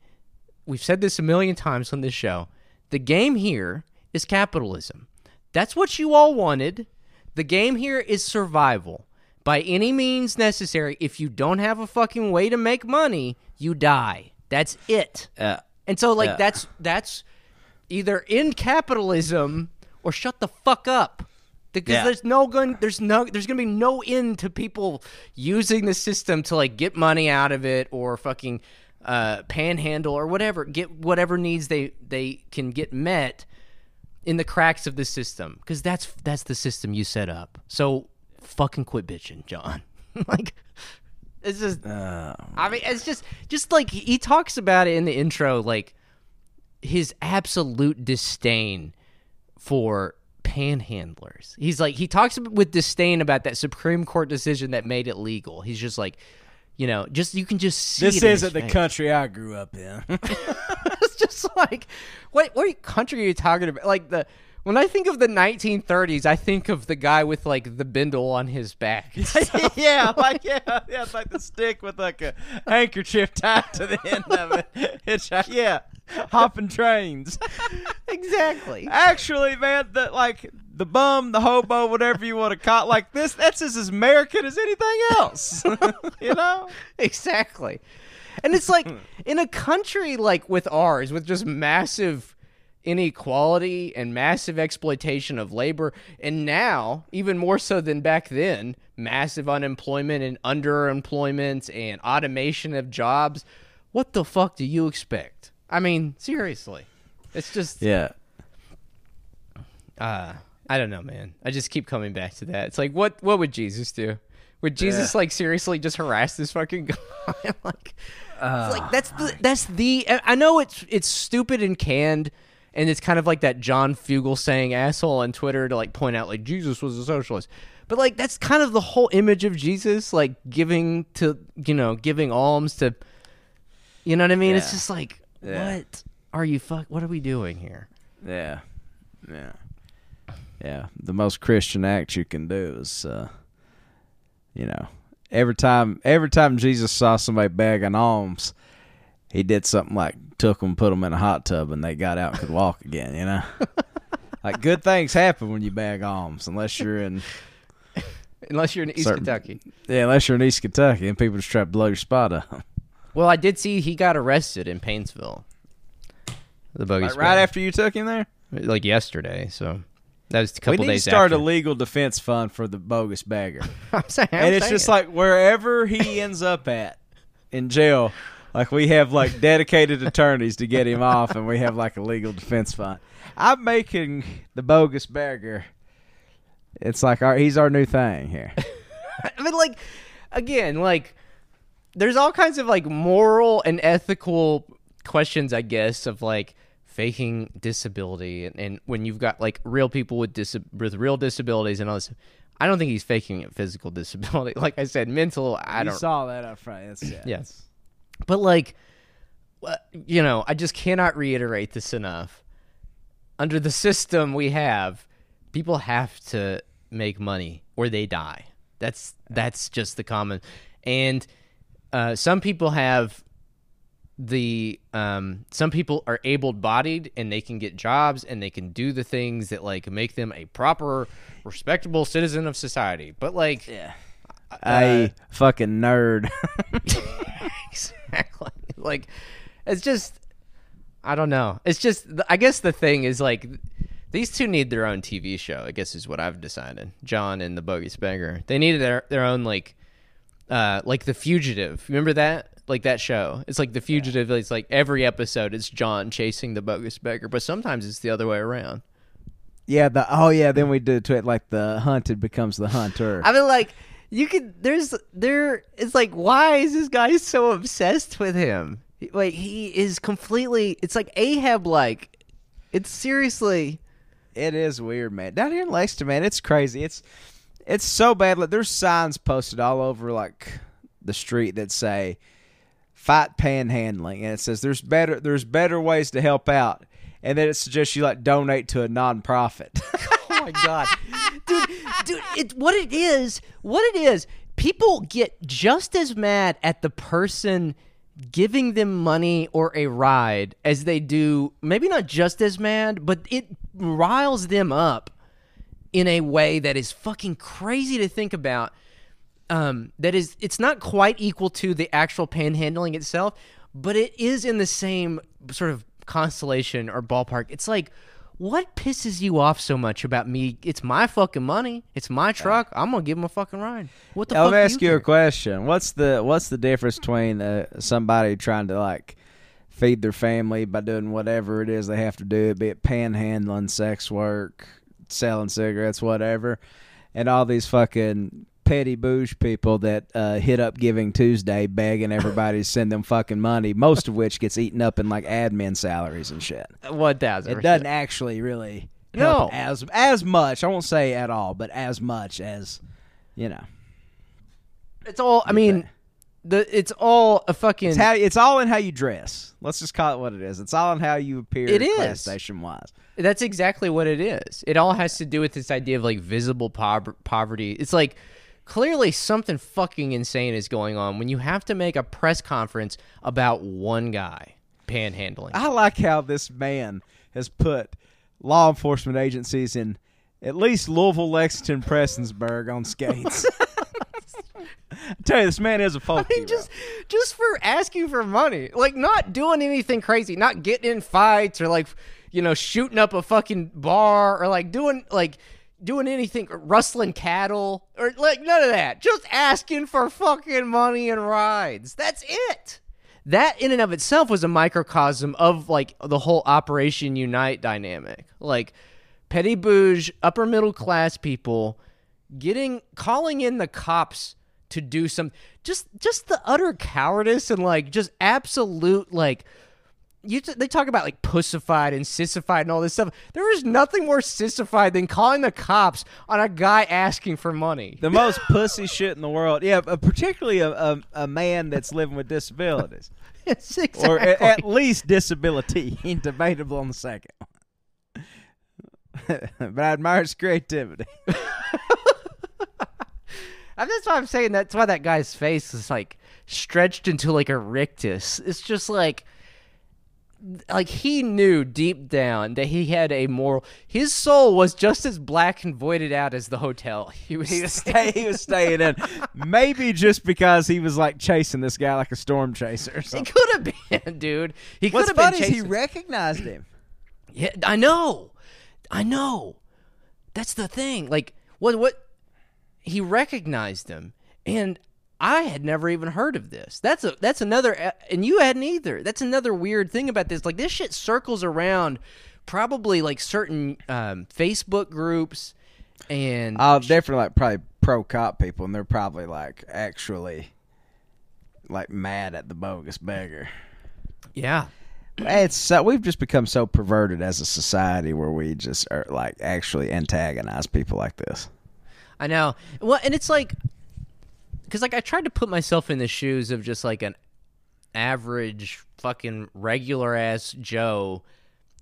we've said this a million times on this show the game here is capitalism. That's what you all wanted. The game here is survival. By any means necessary, if you don't have a fucking way to make money, you die. That's it. yeah. And so like Yeah. that's that's either in capitalism or shut the fuck up. Because Yeah. there's no gun there's no there's gonna be no end to people using the system to like get money out of it or fucking uh, panhandle or whatever get whatever needs they they can get met in the cracks of the system because that's that's the system you set up. So fucking quit bitching, John. like it's just I mean it's just just like he talks about it in the intro like his absolute disdain for panhandlers. He's like he talks with disdain about that Supreme Court decision that made it legal. He's just like you know, just you can just see This isn't the face. country I grew up in. it's just like what what country are you talking about? Like the when I think of the 1930s, I think of the guy with like the bindle on his back. yeah, like yeah, yeah, it's like the stick with like a handkerchief tied to the end of it. It's yeah, hopping trains. exactly. Actually, man, the like the bum, the hobo, whatever you want to call, it, like this, that's as American as anything else. you know? exactly. And it's like in a country like with ours, with just massive inequality and massive exploitation of labor, and now, even more so than back then, massive unemployment and underemployment and automation of jobs. What the fuck do you expect? I mean, seriously. It's just Yeah. uh I don't know, man. I just keep coming back to that. It's like what what would Jesus do? Would Jesus like seriously just harass this fucking guy? like, it's like that's the that's the. I know it's it's stupid and canned, and it's kind of like that John Fugelsang asshole on Twitter to like point out like Jesus was a socialist, but like that's kind of the whole image of Jesus, like giving to you know giving alms to, you know what I mean? It's just like Yeah. what are you fuck? What are we doing here? Yeah. Yeah. Yeah. The most Christian act you can do is uh you know, every time every time Jesus saw somebody begging alms, he did something like took them, put them in a hot tub, and they got out and could walk again. You know, like good things happen when you beg alms, unless you're in Unless you're in East Certain- Kentucky. yeah, unless you're in East Kentucky and people just try to blow your spot up. Well, I did see he got arrested in Paintsville. The bogus Like right after you took him there, like yesterday. So that was a couple we need to days start after. a legal defense fund for the bogus beggar. I'm saying, I'm and it's saying. just like wherever he ends up at in jail, like we have like dedicated attorneys to get him off, and we have like a legal defense fund. I'm making the bogus beggar. It's like our he's our new thing here. I mean, like again, like there's all kinds of like moral and ethical questions, I guess, of like faking disability, and, and when you've got like real people with dis- with real disabilities and all this. I don't think he's faking a physical disability. Like I said, mental. I you don't. saw that up front. That's, yeah. Yes. But like uh, you know, I just cannot reiterate this enough. Under the system we have, people have to make money or they die. That's that's just the common. And uh, some people have the um, some people are able-bodied and they can get jobs and they can do the things that like make them a proper respectable citizen of society. But like Yeah. A fucking nerd. exactly. Like, it's just, I don't know. It's just, I guess the thing is like, These two need their own TV show. I guess is what I've decided. John and the Bogus Beggar. They needed their their own like, uh, like the Fugitive. Remember that? Like that show. It's like the Fugitive. It's like every episode it's John chasing the Bogus Beggar, but sometimes it's the other way around. Yeah, the oh yeah, then we do to it like the hunted becomes the hunter. I mean, like you could. There's there. It's like why is this guy so obsessed with him? Like he is completely. It's like Ahab. Like it's seriously. It is weird, man. Down here in Lexington, man, it's crazy. It's it's so bad. Like there's signs posted all over like the street that say fight panhandling and it says there's better there's better ways to help out. And then it suggests you like donate to a nonprofit. Oh my god, dude, dude! It what it is, what it is. People get just as mad at the person giving them money or a ride as they do. Maybe not just as mad, but it riles them up in a way that is fucking crazy to think about. Um, that is, it's not quite equal to the actual panhandling itself, but it is in the same sort of constellation or ballpark. It's like, what pisses you off so much about me? It's my fucking money. It's my truck. I'm gonna give him a fucking ride. What the I'll ask you a question. What's the what's the difference between uh, somebody trying to like feed their family by doing whatever it is they have to do, be it panhandling, sex work, selling cigarettes, whatever, and all these fucking petty bouge people that uh, hit up Giving Tuesday begging everybody to send them fucking money, most of which gets eaten up in like admin salaries and shit. One thousand. It doesn't actually really help No. as as much. I won't say at all, but as much as you know. It's all. I mean, the it's all a fucking. It's how it's all in how you dress. Let's just call it what it is. It's all in how you appear It is class station wise. That's exactly what it is. It all has to do with this idea of like visible pov- poverty. It's like clearly something fucking insane is going on when you have to make a press conference about one guy panhandling. I like how this man has put law enforcement agencies in at least Louisville, Lexington, Prestonsburg on skates. I tell you, this man is a folk I mean, just just for asking for money, like not doing anything crazy, not getting in fights or like you know shooting up a fucking bar or like doing like doing anything rustling cattle or like none of that. Just asking for fucking money and rides. That's it. That in and of itself was a microcosm of like the whole Operation Unite dynamic. Like petty bouge, upper middle class people getting calling in the cops to do some just just the utter cowardice and like just absolute like you t- they talk about like pussified and sissified and all this stuff. There is nothing more sissified than calling the cops on a guy asking for money. the most pussy shit in the world. Yeah, uh, particularly a, a, a man that's living with disabilities. It's exactly. or a- at least disability. Debatable on the second. but I admire his creativity. And that's why I'm saying that's why that guy's face is like stretched into like a rictus. It's just like like he knew deep down that he had a moral his soul was just as black and voided out as the hotel he was He was, stay, he was staying in. Maybe just because he was like chasing this guy like a storm chaser or he could have been dude he could What's have been funny is he recognized him. yeah i know i know that's the thing like what what he recognized him and i had never even heard of this that's a that's another and you hadn't either that's another weird thing about this like this shit circles around probably like certain um, facebook groups and Oh, definitely like probably pro cop people, and they're probably like actually like mad at the bogus beggar. yeah It's so, we've just become so perverted as a society where we just are like actually antagonize people like this. I know. Well, and it's like, because like I tried to put myself in the shoes of just like an average fucking regular ass Joe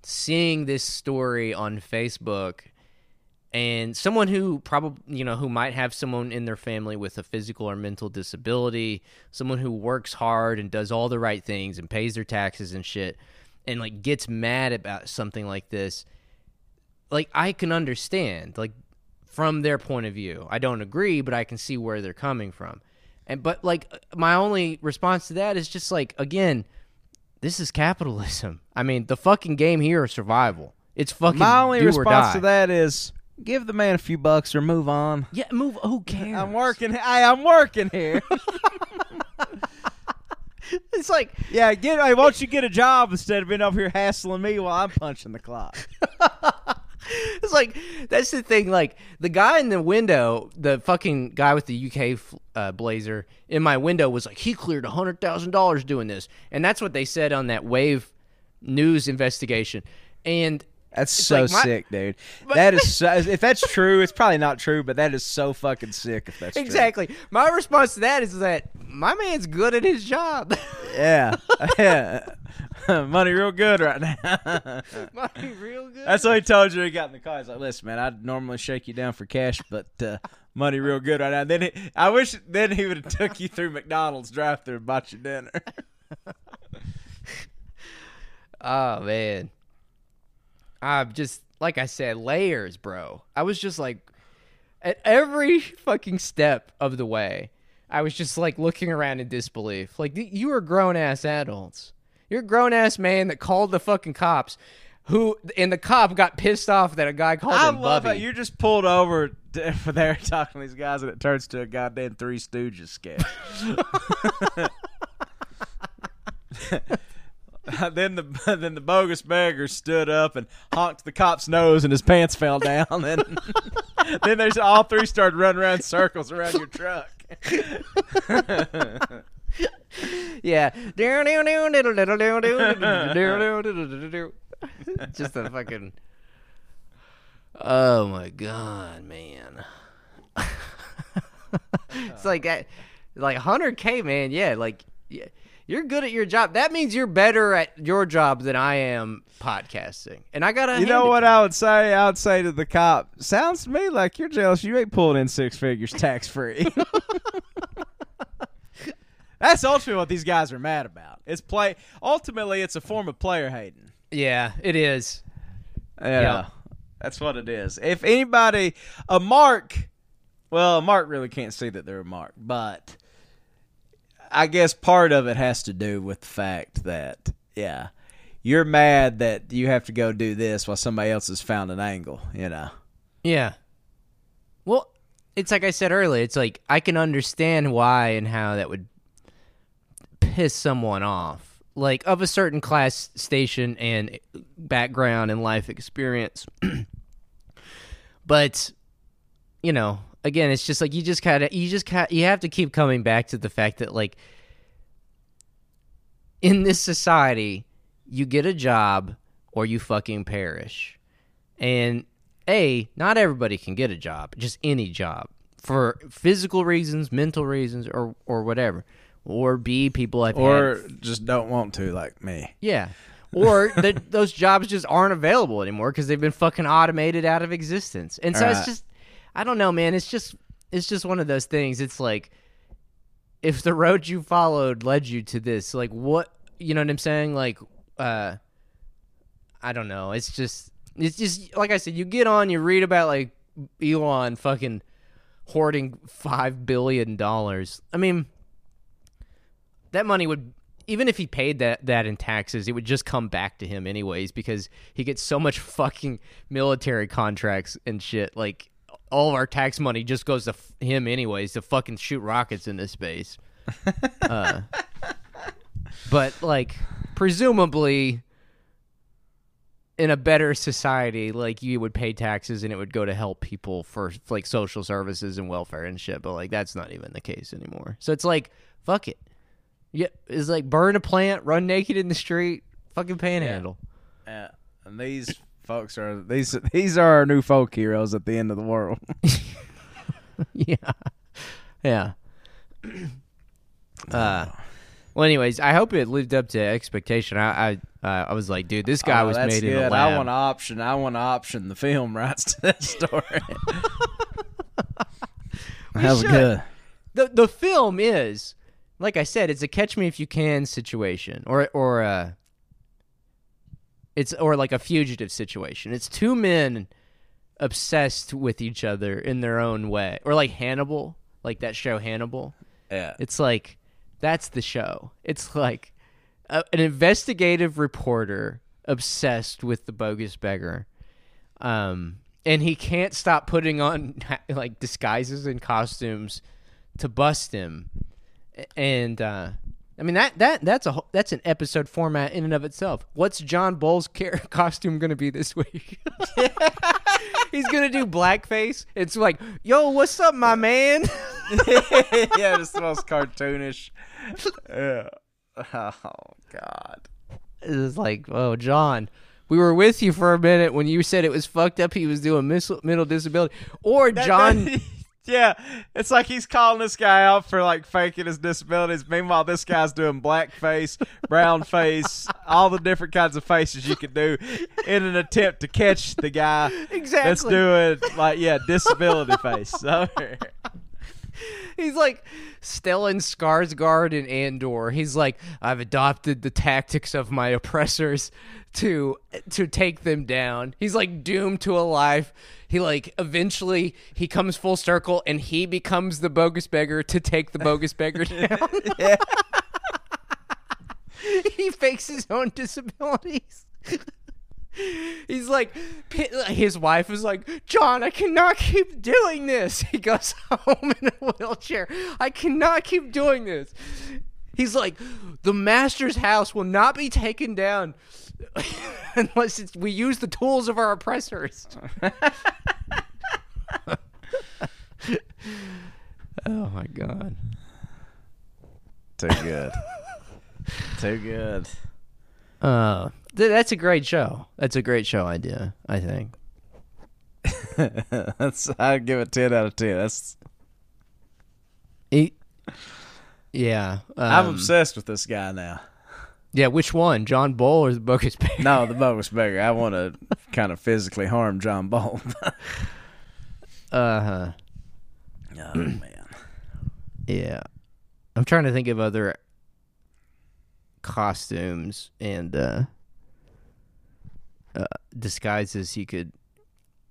seeing this story on Facebook and someone who probably you know who might have someone in their family with a physical or mental disability someone who works hard and does all the right things and pays their taxes and shit and like gets mad about something like this like I can understand like from their point of view. I don't agree, but I can see where they're coming from. And but like my only response to that is just like again, this is capitalism. I mean, the fucking game here is survival. It's fucking. My only response to that is give the man a few bucks or move on. Yeah, move. Who cares? I'm working. Hey, I'm working here. It's like yeah, get. Hey, why don't you get a job instead of being over here hassling me while I'm punching the clock? it's like that's the thing. Like the guy in the window, the fucking guy with the UK uh, blazer in my window was like, he cleared a hundred thousand dollars doing this, and that's what they said on that Wave news investigation. And That's It's so like my- sick, dude. that is so, if that's true, it's probably not true, but that is so fucking sick if that's true. exactly, my response to that is that my man's good at his job. Yeah, yeah. Money real good right now. Money real good. That's what he told you. He got in the car. He's like, "Listen, man, I'd normally shake you down for cash, but uh, money real good right now." Then he, I wish then he would have took you through McDonald's drive-through and bought you dinner. Oh man. I'm just like I said, layers, bro. I was just like at every fucking step of the way, I was just like looking around in disbelief. Like you are grown ass adults. You're a grown ass man that called the fucking cops. Who and the cop got pissed off that a guy called I him love Bubby. how you're just pulled over to, for there talking to these guys, and it turns to a goddamn Three Stooges sketch. then the then the bogus beggar stood up and honked the cop's nose, and his pants fell down. And then there's all three started running around circles around your truck. Yeah. Just a fucking. Oh my god, man. it's like that, like 100k, man. Yeah, like yeah, you're good at your job. That means you're better at your job than I am podcasting. And I gotta. You know what to I would say? I would say to the cop, sounds to me like you're jealous you ain't pulling in six figures tax free. That's ultimately what these guys are mad about. It's play. Ultimately, it's a form of player hating. Yeah, it is. Yeah, that's what it is. If anybody, a mark, well, a mark really can't see that they're a mark, but I guess part of it has to do with the fact that, yeah, you're mad that you have to go do this while somebody else has found an angle. You know. Yeah. Well, it's like I said earlier. It's like I can understand why and how that would piss someone off, like of a certain class, station, and background and life experience. but you know, again, it's just like you just kind of you just kind you have to keep coming back to the fact that like in this society, you get a job or you fucking perish. And A, not everybody can get a job, just any job. For physical reasons, mental reasons, or or whatever. Or B, people have Or had, just don't want to, like me. yeah. Or that those jobs just aren't available anymore because they've been fucking automated out of existence. And so it's just I don't know, man. It's just it's just one of those things. It's like if the road you followed led you to this, like what you know what I'm saying? Like uh I don't know. It's just it's just like I said, you get on, you read about like Elon fucking hoarding five billion dollars. I mean that money would even if he paid that that in taxes, it would just come back to him anyways because he gets so much fucking military contracts and shit. Like all of our tax money just goes to f- him anyways to fucking shoot rockets into space. uh, but like presumably in a better society, like you would pay taxes and it would go to help people for like social services and welfare and shit. But like that's not even the case anymore. So it's like fuck it. Yeah, it's like burn a plant, run naked in the street, fucking panhandle. Yeah. And these folks are these these are our new folk heroes at the end of the world. Yeah, yeah. uh, well, anyways, I hope it lived up to expectation. I, I, uh, I was like, dude, this guy Oh, was made good. in a lab. I want to option. I want to option the film rights to that story. that was good. the the film is like I said, it's a catch me if you can situation, or or uh, it's or like a fugitive situation. It's two men obsessed with each other in their own way, or like Hannibal, like that show Hannibal. Yeah. It's like that's the show. It's like a, an investigative reporter obsessed with the bogus beggar. Um, and he can't stop putting on like disguises and costumes to bust him. And uh, I mean that that that's a that's an episode format in and of itself. What's John Boel's car- costume going to be this week? He's gonna do blackface. It's like, yo, what's up, my man? yeah, the most cartoonish. Yeah. Oh God. It's like, oh, John, we were with you for a minute when you said it was fucked up. He was doing mis- mental disability, or John. Yeah, it's like he's calling this guy out for like faking his disabilities. Meanwhile, this guy's doing blackface, brown face, all the different kinds of faces you can do in an attempt to catch the guy exactly. that's doing like yeah disability face. So He's like Stellan Skarsgård in Andor. He's like, I've adopted the tactics of my oppressors to to take them down. He's like doomed to a life. He like eventually he comes full circle and he becomes the bogus beggar to take the bogus beggar down. he fakes his own disabilities. He's like, his wife is like, John, I cannot keep doing this. He goes home in a wheelchair. I cannot keep doing this. He's like, the master's house will not be taken down unless it's, we use the tools of our oppressors. Oh my god. too good, too good. Uh, th- that's a great show. That's a great show idea. I think. That's I'd give it ten out of ten. That's He, yeah, I'm um, obsessed with this guy now. Yeah, which one, John Boel or the Bogus Bear? No, the bogus beggar. I want to kind of physically harm John Boel. Uh huh. Oh man. Yeah, I'm trying to think of other costumes and uh, uh, disguises he could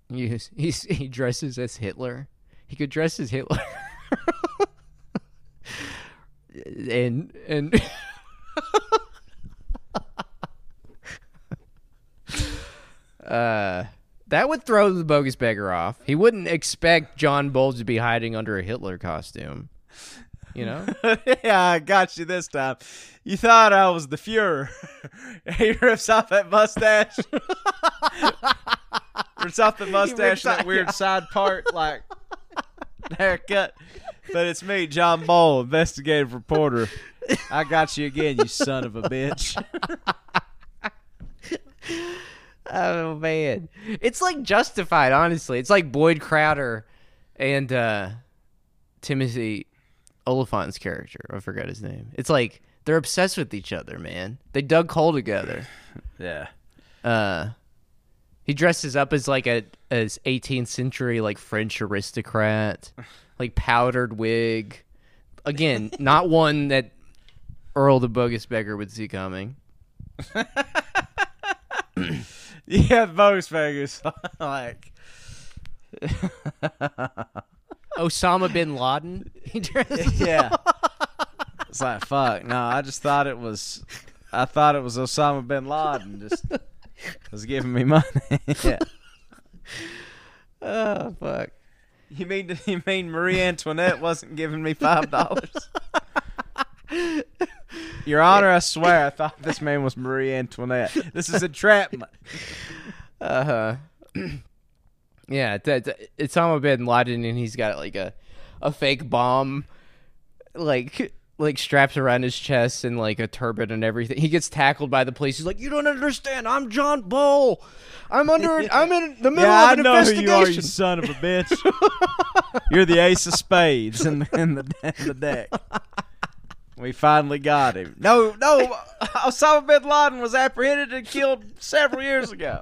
use. He's, he dresses as Hitler. He could dress as Hitler. and and uh that would throw the bogus beggar off. He wouldn't expect John Boel to be hiding under a Hitler costume. You know? yeah, I got you this time. You thought I was the Fuhrer. he rips off that mustache. rips off the mustache, that out- weird side part, like haircut. But it's me, John Boel, investigative reporter. I got you again, you son of a bitch. Oh man, it's like justified. Honestly, it's like Boyd Crowder and uh, Timothy Olyphant's character. I forgot his name. It's like they're obsessed with each other, man. They dug coal together. Yeah. Uh, he dresses up as like a as 18th century like French aristocrat, like powdered wig. Again, not one that Earl the Bogus Beggar would see coming. Yeah, bogus Vegas. like Osama bin Laden. Yeah. It's like fuck. No, I just thought it was. I thought it was Osama bin Laden. Just was giving me money. yeah. Oh fuck. You mean you mean Marie Antoinette wasn't giving me five dollars? Your Honor, I swear I thought this man was Marie Antoinette. This is entrapment. Uh huh. yeah, that, that- it's Osama bin Laden, and he's got like a a fake bomb, like like strapped around his chest and like a turban and everything. He gets tackled by the police. He's like, "You don't understand. I'm John Boel. I'm under. I'm in the middle Yeah, I of an know who investigation." you are, you son of a bitch. You're the ace of spades in the in the, in the deck. We finally got him. No, no, Osama bin Laden was apprehended and killed several years ago.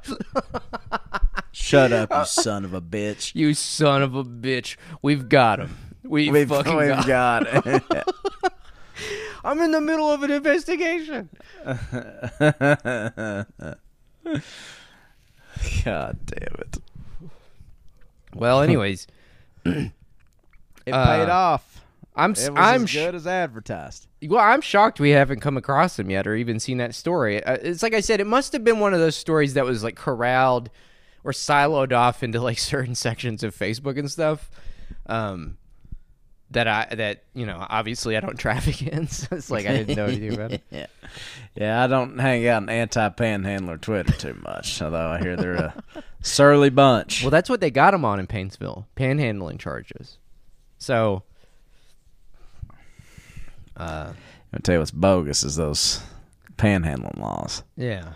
Shut up, you son of a bitch. you son of a bitch. We've got him. We We've, fucking we've got. got it. I'm in the middle of an investigation. God damn it. Well, anyways, It Uh, paid off. I'm It was I'm as sh- good as advertised. well, I'm shocked we haven't come across them yet or even seen that story. Uh, it's like I said, it must have been one of those stories that was like corralled or siloed off into like certain sections of Facebook and stuff. Um, that I that you know obviously I don't traffic in. So it's like I didn't know anything about it. Yeah, yeah. I don't hang out on anti-panhandler Twitter too much, although I hear they're a surly bunch. Well, that's what they got him on in Paintsville, panhandling charges. So Uh, I'll tell you what's bogus is those panhandling laws. yeah,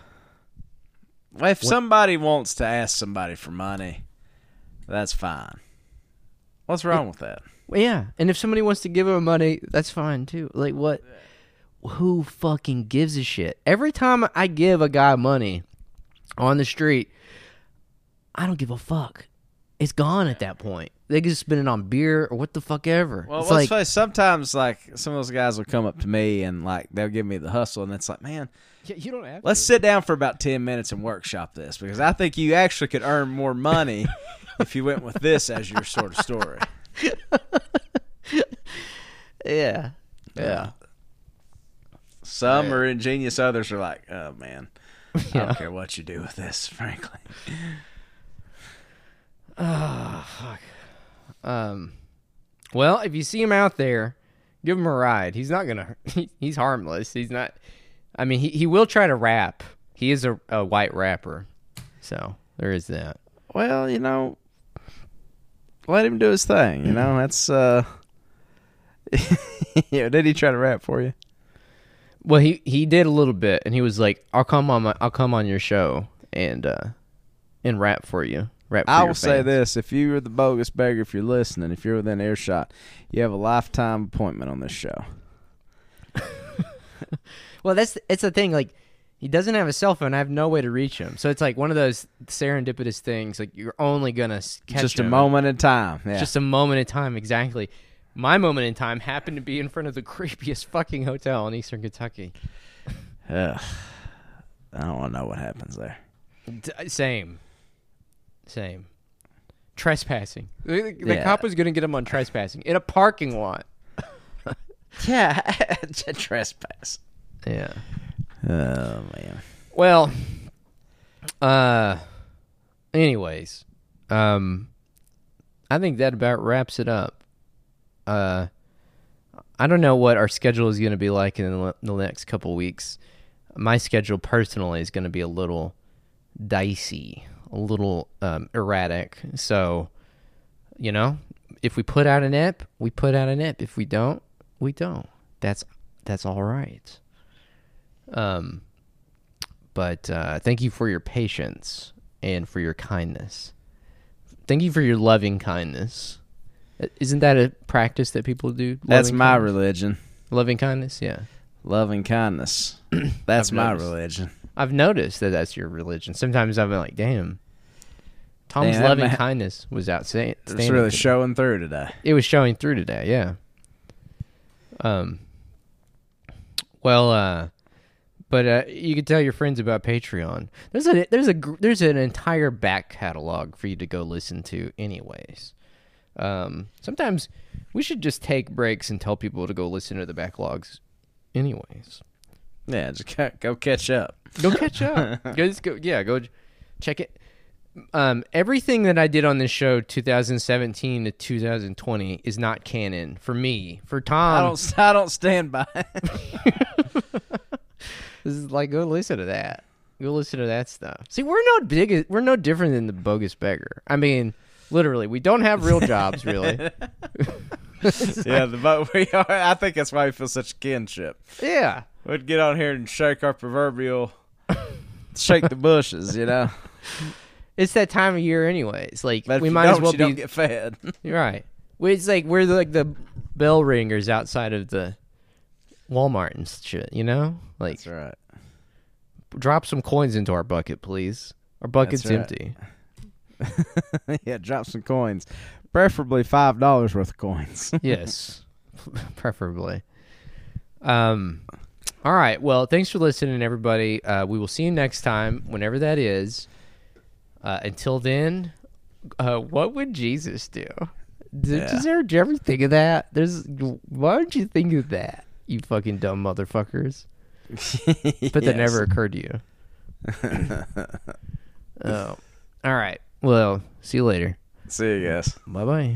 Well, if somebody wants to ask somebody for money, that's fine. What's wrong with that? Yeah, and if somebody wants to give him money, that's fine too. Like what? Who fucking gives a shit? Every time I give a guy money on the street, I don't give a fuck. It's gone at that point. They can spend it on beer or what the fuck ever. Well, it's let's like, face sometimes like some of those guys will come up to me and like they'll give me the hustle, and it's like, man, Yeah, you don't have. let's sit down for about ten minutes and workshop this because I think you actually could earn more money if you went with this as your sort of story. Yeah, uh, yeah. Some are ingenious, others are like, oh man, I don't care what you do with this, frankly. Ah, Um, well, if you see him out there, give him a ride. He's not gonna. he's harmless. He's not. I mean, he he will try to rap. He is a, a white rapper, so there is that. Well, you know, let him do his thing. You know, that's uh. yeah, did he try to rap for you? Well, he he did a little bit, and he was like, "I'll come on my I'll come on your show and uh and rap for you." For I will say this: if you are the bogus beggar, if you're listening, if you're within earshot, you have a lifetime appointment on this show. Well, that's it's the thing. Like, he doesn't have a cell phone. I have no way to reach him. So it's like one of those serendipitous things. Like you're only gonna catch Just a him. moment in time. Yeah. Just a moment in time. Exactly. My moment in time happened to be in front of the creepiest fucking hotel in Eastern Kentucky. Ugh. I don't want to know what happens there. D- same. Same. Trespassing. The, the Yeah. cop was gonna get him on trespassing in a parking lot. Yeah, it's a trespass. Yeah. Oh man. Well, uh, anyways, um, I think that about wraps it up. Uh, I don't know what our schedule is going to be like in the, the next couple weeks. My schedule personally is going to be a little dicey, a little um, erratic. So, you know, if we put out an ep, we put out an ep. If we don't, we don't. That's that's all right. Um, but uh, thank you for your patience and for your kindness. Thank you for your loving kindness. Isn't that a practice that people do? That's my kindness? religion. loving kindness. Yeah, Loving kindness. That's my religion. I've noticed that that's your religion. Sometimes I've been like, "Damn, Tom's Damn, that loving ma- kindness was outstanding." It's really showing through today. it was showing through today. Yeah. Um. Well, uh, but uh, you can tell your friends about Patreon. There's a there's a there's an entire back catalog for you to go listen to, anyways. Um, sometimes we should just take breaks and tell people to go listen to the backlogs, anyways. Yeah, just ca- go catch up. Go catch up. go, just go, yeah, go check it. Um, everything that I did on this show, 2017 to 2020, is not canon for me. For Tom, I don't. I don't stand by. this is like go listen to that. Go listen to that stuff. See, we're no big. We're no different than the bogus beggar. I mean, literally, we don't have real jobs, really. yeah, the boat we are. I think that's why we feel such kinship. yeah. We'd get on here and shake our proverbial, shake the bushes. You know, It's that time of year, anyways. Like but if we you might don't, as well you be don't get fed. You're right. Well, It's like we're like the bell ringers outside of the Walmart and shit. You know, like That's right. drop some coins into our bucket, please. Our bucket's right. empty. yeah, drop some coins, preferably five dollars worth of coins. yes, preferably. Um. All right. Well, thanks for listening, everybody. Uh, we will see you next time, whenever that is. Uh, until then, uh, what would Jesus do? Did, Yeah. ever- did you ever think of that? There's why don't you think of that? You fucking dumb motherfuckers. But that never occurred to you. oh. All right. Well, see you later. See you guys. Bye bye.